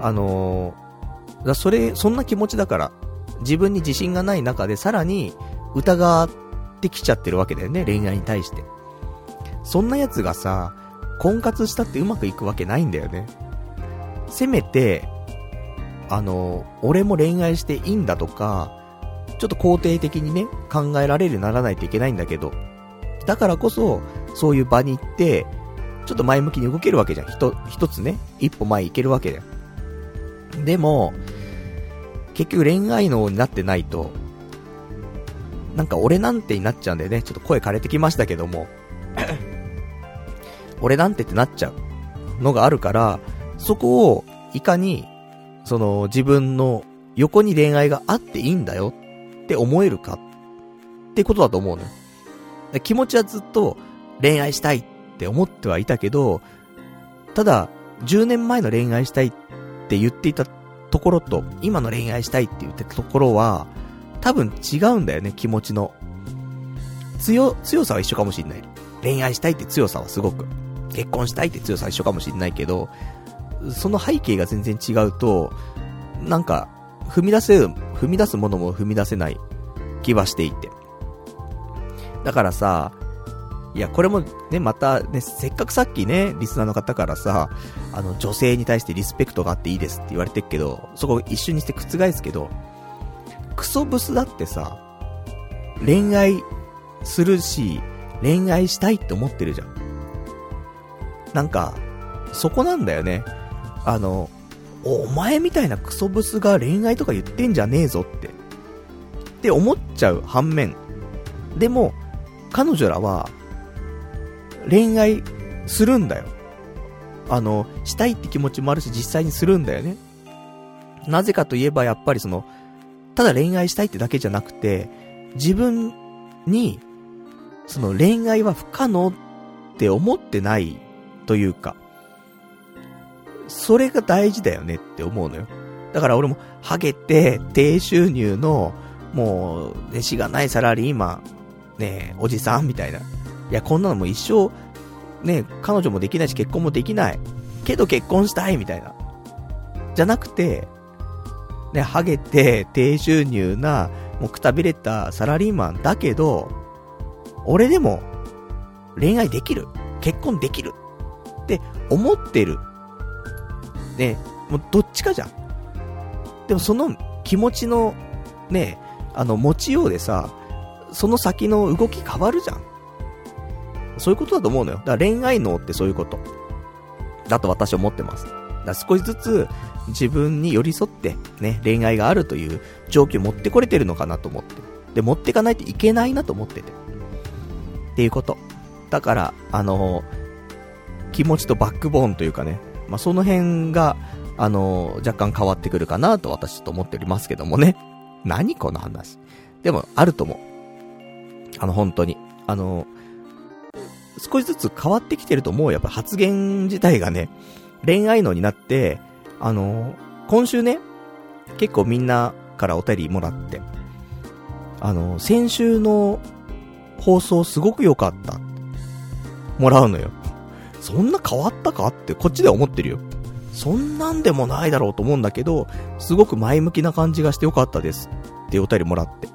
あのー、それ、そんな気持ちだから、自分に自信がない中でさらに疑ってきちゃってるわけだよね、恋愛に対して。そんな奴がさ、婚活したってうまくいくわけないんだよね。せめて、あの、俺も恋愛していいんだとか、ちょっと肯定的にね、考えられるようにならないといけないんだけど、だからこそ、そういう場に行って、ちょっと前向きに動けるわけじゃん。一、一つね、一歩前行けるわけだよ。でも、結局恋愛脳になってないと、なんか俺なんてになっちゃうんだよね。ちょっと声枯れてきましたけども。俺なんてってなっちゃうのがあるから、そこをいかに、その自分の横に恋愛があっていいんだよって思えるかってことだと思うのよ。気持ちはずっと恋愛したいって思ってはいたけど、ただ、10年前の恋愛したいって言っていたところと、今の恋愛したいって言ってたところは、多分違うんだよね、気持ちの。強、強さは一緒かもしんない。恋愛したいって強さはすごく。結婚したいって強さは一緒かもしんないけど、その背景が全然違うと、なんか、踏み出せる、踏み出すものも踏み出せない気はしていて。だからさ、いや、これもね、またね、せっかくさっきね、リスナーの方からさ、あの、女性に対してリスペクトがあっていいですって言われてるけど、そこ一瞬にして覆すけど、クソブスだってさ、恋愛するし、恋愛したいって思ってるじゃん。なんか、そこなんだよね。あの、お前みたいなクソブスが恋愛とか言ってんじゃねえぞって。って思っちゃう反面。でも、彼女らは、恋愛するんだよ。あの、したいって気持ちもあるし、実際にするんだよね。なぜかといえば、やっぱりその、ただ恋愛したいってだけじゃなくて、自分に、その恋愛は不可能って思ってないというか、それが大事だよねって思うのよ。だから俺も、ハゲて、低収入の、もう、弟子がないサラリーマン、ねえおじさんみたいな。いや、こんなのも一生、ねえ彼女もできないし結婚もできない。けど結婚したいみたいな。じゃなくて、ね、ハゲて、低収入な、もうくたびれたサラリーマンだけど、俺でも、恋愛できる。結婚できる。って思ってる。ね、もうどっちかじゃん。でもその気持ちの、ね、あの、持ちようでさ、その先の動き変わるじゃん。そういうことだと思うのよ。だから恋愛脳ってそういうこと。だと私は思ってます。だ少しずつ自分に寄り添ってね、恋愛があるという状況を持ってこれてるのかなと思って。で、持ってかないといけないなと思ってて。っていうこと。だから、あのー、気持ちとバックボーンというかね、まあ、その辺が、あの、若干変わってくるかなと私ちょっと思っておりますけどもね。何この話。でも、あると思う。あの、本当に。あの、少しずつ変わってきてると思う。やっぱ発言自体がね、恋愛脳になって、あの、今週ね、結構みんなからお便りもらって、あの、先週の放送すごく良かった。もらうのよ。そんな変わったかってこっちでは思ってるよ。そんなんでもないだろうと思うんだけど、すごく前向きな感じがしてよかったですってお便りもらって。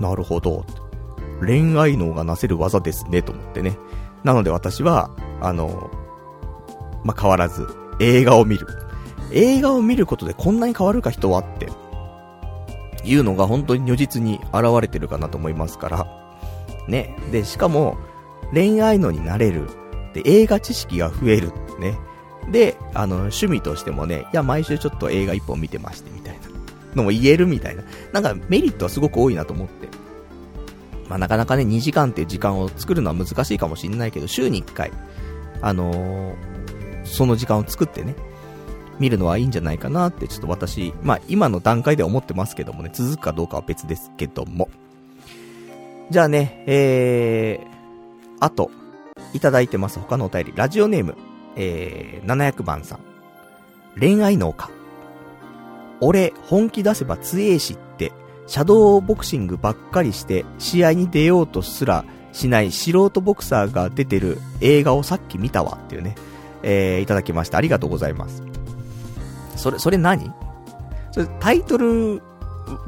なるほど。恋愛脳がなせる技ですね、と思ってね。なので私は、あの、まあ、変わらず、映画を見る。映画を見ることでこんなに変わるか人はって、いうのが本当に如実に現れてるかなと思いますから。ね。で、しかも、恋愛脳になれる。で、映画知識が増える。ね。で、あの、趣味としてもね、いや、毎週ちょっと映画一本見てまして、みたいなのも言えるみたいな。なんかメリットはすごく多いなと思って。まあ、なかなかね、2時間っていう時間を作るのは難しいかもしんないけど、週に1回、あのー、その時間を作ってね、見るのはいいんじゃないかなって、ちょっと私、まあ、今の段階では思ってますけどもね、続くかどうかは別ですけども。じゃあね、えー、あと、いただいてます他のお便り。ラジオネーム、えー、700番さん。恋愛農家。俺、本気出せば強えしって、シャドーボクシングばっかりして、試合に出ようとすらしない素人ボクサーが出てる映画をさっき見たわっていうね、えー、いただきました。ありがとうございます。それ、それ何？それ、タイトル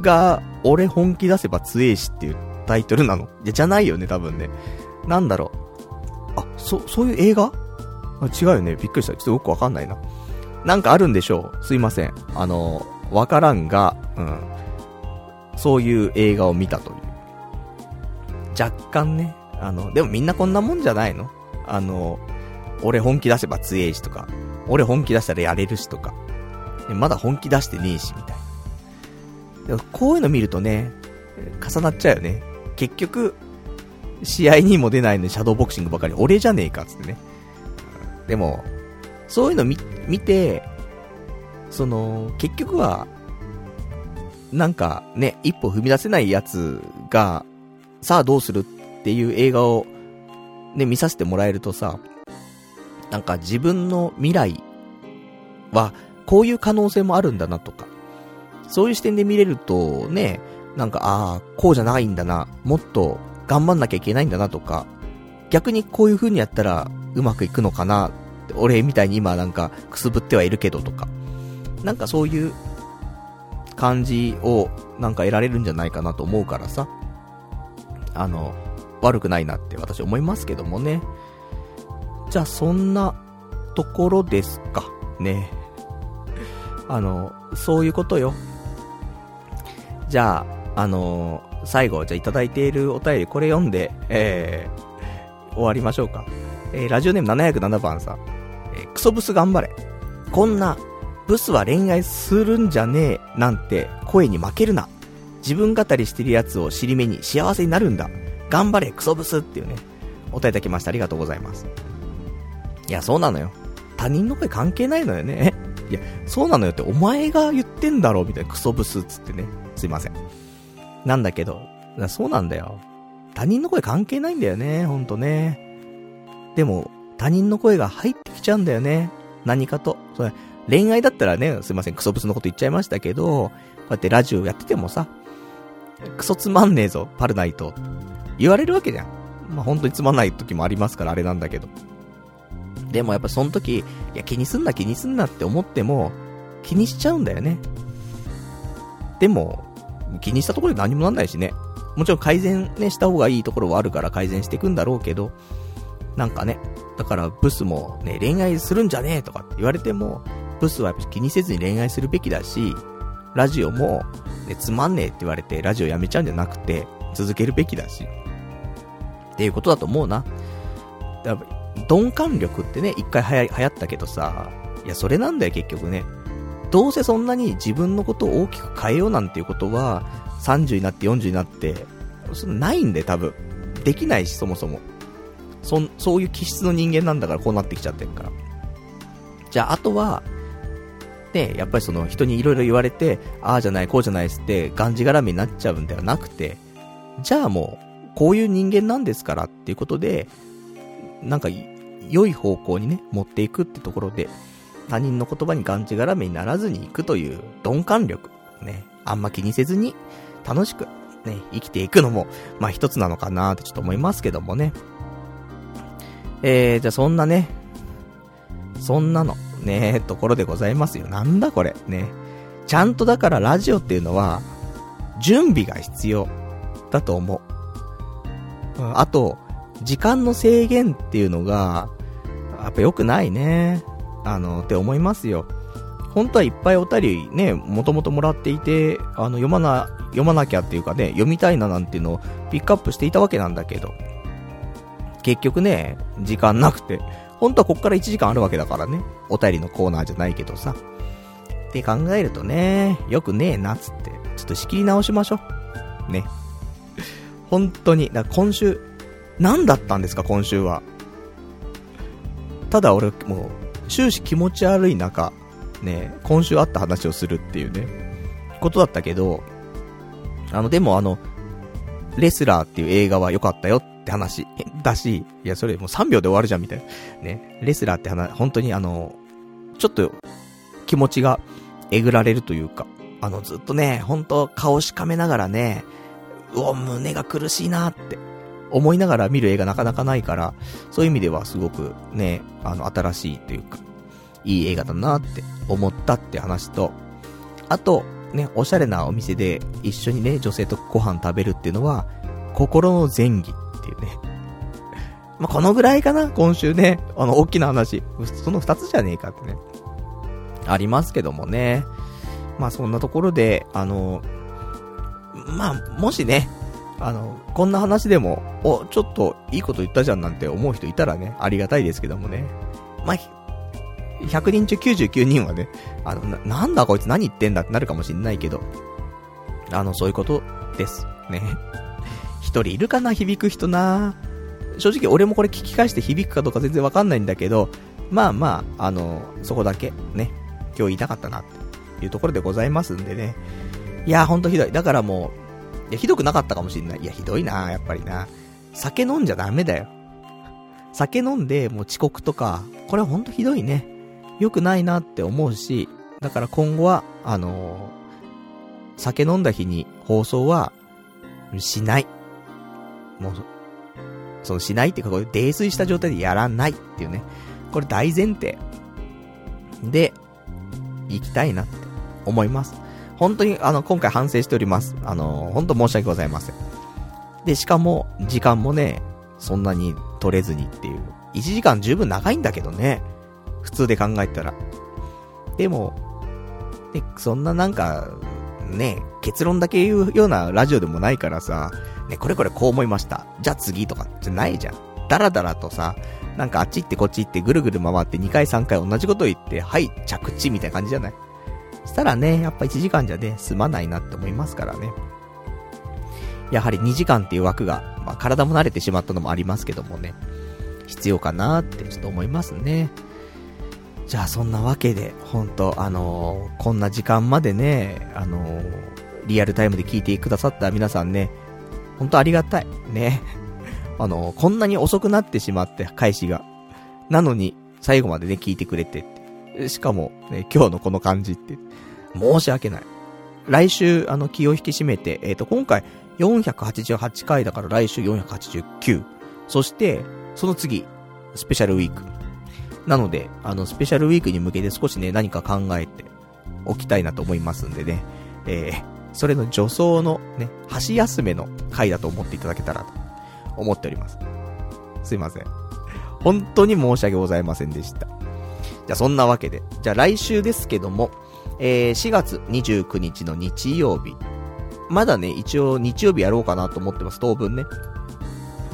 が、俺本気出せば強えしっていうタイトルなの？いや、じゃないよね、多分ね。なんだろう。そ、そういう映画？あ違うよね。びっくりした。ちょっとよくわかんないな。なんかあるんでしょう。すいません。あの、わからんが、うん。そういう映画を見たという。若干ね。あの、でもみんなこんなもんじゃないの？あの、俺本気出せば強えしとか、俺本気出したらやれるしとか、まだ本気出してねえし、みたいな。でもこういうの見るとね、重なっちゃうよね。結局、試合にも出ないのにシャドーボクシングばかり、俺じゃねえか、つってね。でも、そういうの見、見て、その、結局は、なんかね、一歩踏み出せないやつが、さあどうするっていう映画を、ね、見させてもらえるとさ、なんか自分の未来は、こういう可能性もあるんだなとか、そういう視点で見れると、ね、なんか、ああ、こうじゃないんだな、もっと頑張んなきゃいけないんだなとか、逆にこういう風にやったらうまくいくのかな、俺みたいに今なんかくすぶってはいるけどとか、なんかそういう感じをなんか得られるんじゃないかなと思うからさ、あの、悪くないなって私思いますけどもね。じゃあそんなところですか。ね。あの、そういうことよ。じゃあ、あのー、最後、じゃいただいているお便り、これ読んで、えー、終わりましょうか。えー、ラジオネーム707番さん。えー、クソブス頑張れ。こんな、ブスは恋愛するんじゃねえ、なんて声に負けるな。自分語りしてるやつを尻目に幸せになるんだ。頑張れ、クソブスっていうね、お答えいただきました。ありがとうございます。いや、そうなのよ。他人の声関係ないのよね。いや、そうなのよって、お前が言ってんだろ、みたいなクソブスっつってね。すいません。なんだけど、そうなんだよ。他人の声関係ないんだよね、ほんとね。でも、他人の声が入ってきちゃうんだよね。何かと。それ、恋愛だったらね、すいません、クソブスのこと言っちゃいましたけど、こうやってラジオやっててもさ、クソつまんねえぞ、パルナイト。言われるわけじゃん。まあ、本当につまんない時もありますから、あれなんだけど。でもやっぱその時、いや気にすんな気にすんなって思っても、気にしちゃうんだよね。でも、気にしたところで何もなんないしね。もちろん改善ね、した方がいいところはあるから改善していくんだろうけど、なんかね、だからブスもね、恋愛するんじゃねえとかって言われても、ブスはやっぱ気にせずに恋愛するべきだし、ラジオも、ね、つまんねえって言われてラジオやめちゃうんじゃなくて、続けるべきだし、っていうことだと思うな。やっぱ鈍感力ってね、一回流行ったけどさ、いや、それなんだよ結局ね。どうせそんなに自分のことを大きく変えようなんていうことは、30になって40になって、そないんで多分。できないし、そもそも。そ、そういう気質の人間なんだからこうなってきちゃってるから。じゃあ、あとは、ね、やっぱりその人に色々言われて、ああじゃない、こうじゃないっつって、がんじがらめになっちゃうんではなくて、じゃあもう、こういう人間なんですからっていうことで、なんか、良い方向にね、持っていくってところで、他人の言葉にがんじがらめにならずにいくという鈍感力。ね。あんま気にせずに、楽しく、ね、生きていくのも、まあ一つなのかなってちょっと思いますけどもね。えー、じゃあそんなね、そんなの、ね、ところでございますよ。なんだこれ、ね。ちゃんとだからラジオっていうのは、準備が必要だと思う。あと、時間の制限っていうのが、やっぱ良くないね。あの、って思いますよ。本当はいっぱいお便りね、もともともらっていて、あの、読まな、読まなきゃっていうかね、読みたいななんていうのをピックアップしていたわけなんだけど、結局ね、時間なくて、本当はこっから1時間あるわけだからね、お便りのコーナーじゃないけどさ。って考えるとね、よくねえなっつって、ちょっと仕切り直しましょう。ね。本当に、だ今週、何だったんですか、今週は。ただ俺、もう、終始気持ち悪い中、ね、今週あった話をするっていうね、ことだったけど、あの、でもあの、レスラーっていう映画は良かったよって話だし、いや、それもう3秒で終わるじゃんみたいな。ね、レスラーって話、本当にあの、ちょっと気持ちがえぐられるというか、あの、ずっとね、本当顔しかめながらね、うお、胸が苦しいなって思いながら見る映画なかなかないから、そういう意味ではすごくね、あの、新しいというか、いい映画だなって思ったって話と、あと、ね、おしゃれなお店で一緒にね、女性とご飯食べるっていうのは、心の前儀っていうね。ま、このぐらいかな今週ね。あの、大きな話。その二つじゃねえかってね。ありますけどもね。まあ、そんなところで、あの、まあ、もしね、あの、こんな話でも、お、ちょっといいこと言ったじゃんなんて思う人いたらね、ありがたいですけどもね。まあ、100人中99人はね、あの、な、なんだこいつ何言ってんだってなるかもしんないけど、あの、そういうことです。ね。一人いるかな響く人な正直俺もこれ聞き返して響くかどうか全然わかんないんだけど、まあまあ、あの、そこだけ、ね、今日言いたかったな、っていうところでございますんでね。いや、ほんとひどい。だからもう、や、ひどくなかったかもしんない。いや、ひどいなやっぱりな。酒飲んじゃダメだよ。酒飲んで、もう遅刻とか、これはほんとひどいね。良くないなって思うし、だから今後は、あのー、酒飲んだ日に放送は、しない。もう、そのしないっていうか、こう泥酔した状態でやらないっていうね。これ大前提。で、行きたいなって思います。本当に、あの、今回反省しております。あの、本当申し訳ございません。で、しかも、時間もね、そんなに取れずにっていう。1時間十分長いんだけどね。普通で考えたら。でも、ね、そんななんか、ね、結論だけ言うようなラジオでもないからさ、ね、これこれこう思いました。じゃあ次とかじゃないじゃん。だらだらとさ、なんかあっち行ってこっち行ってぐるぐる回って2回3回同じこと言って、はい、着地みたいな感じじゃない？したらね、やっぱ1時間じゃね、済まないなって思いますからね。やはり2時間っていう枠が、まあ体も慣れてしまったのもありますけどもね、必要かなってちょっと思いますね。じゃあそんなわけで、本当あのー、こんな時間までね、あのー、リアルタイムで聞いてくださった皆さんね、本当ありがたい。ね。あのー、こんなに遅くなってしまって、開始が。なのに、最後までね、聞いてくれてっ。しかも、ね、今日のこの感じって。申し訳ない。来週、あの、気を引き締めて、えっ、と、今回、488回だから来週489。そして、その次、スペシャルウィーク。なので、あの、スペシャルウィークに向けて少しね、何か考えておきたいなと思いますんでね、えー、それの助走のね、箸休めの回だと思っていただけたらと思っております。すいません。本当に申し訳ございませんでした。じゃあそんなわけで、じゃあ来週ですけども、えー、4月29日の日曜日。まだね、一応日曜日やろうかなと思ってます、当分ね。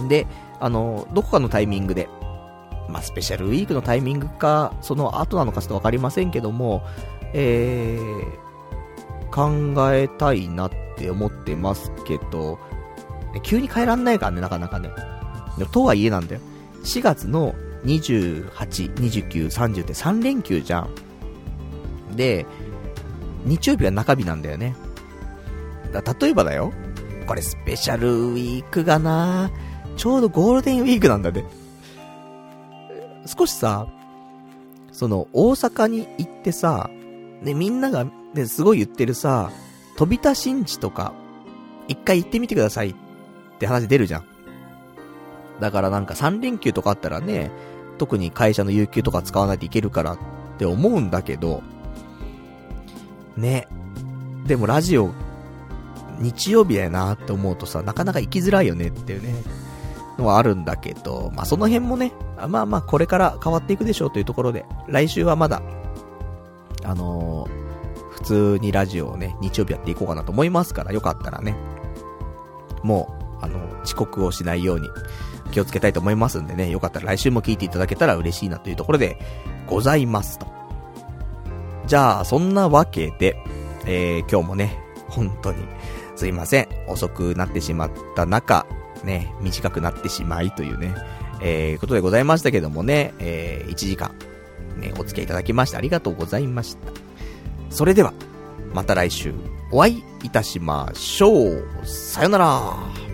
で、あの、どこかのタイミングで、まあ、スペシャルウィークのタイミングか、その後なのかちょっとわかりませんけども、えー、考えたいなって思ってますけど、急に変えらんないからね、なかなかね。とはいえなんだよ。4月の28、29、30って3連休じゃん。で、日曜日は中日なんだよね。だ例えばだよ。これスペシャルウィークがなちょうどゴールデンウィークなんだね。少しさ、その、大阪に行ってさ、ね、みんなが、ね、すごい言ってるさ、飛び田新地とか、一回行ってみてくださいって話出るじゃん。だからなんか3連休とかあったらね、特に会社の有給とか使わないといけるからって思うんだけど、ね。でもラジオ、日曜日だよなって思うとさ、なかなか行きづらいよねっていうね。のはあるんだけど、まあ、その辺もね、まあまあ、これから変わっていくでしょうというところで、来週はまだ、あのー、普通にラジオをね、日曜日やっていこうかなと思いますから、よかったらね、もう、あの、遅刻をしないように気をつけたいと思いますんでね、よかったら来週も聞いていただけたら嬉しいなというところで、ございますと。じゃあ、そんなわけで、えー、今日もね、本当に、すいません。遅くなってしまった中、ね、短くなってしまいというね、えー、ことでございましたけどもね、えー、1時間、ね、お付き合いいただきましてありがとうございました。それでは、また来週、お会いいたしましょう。さよなら。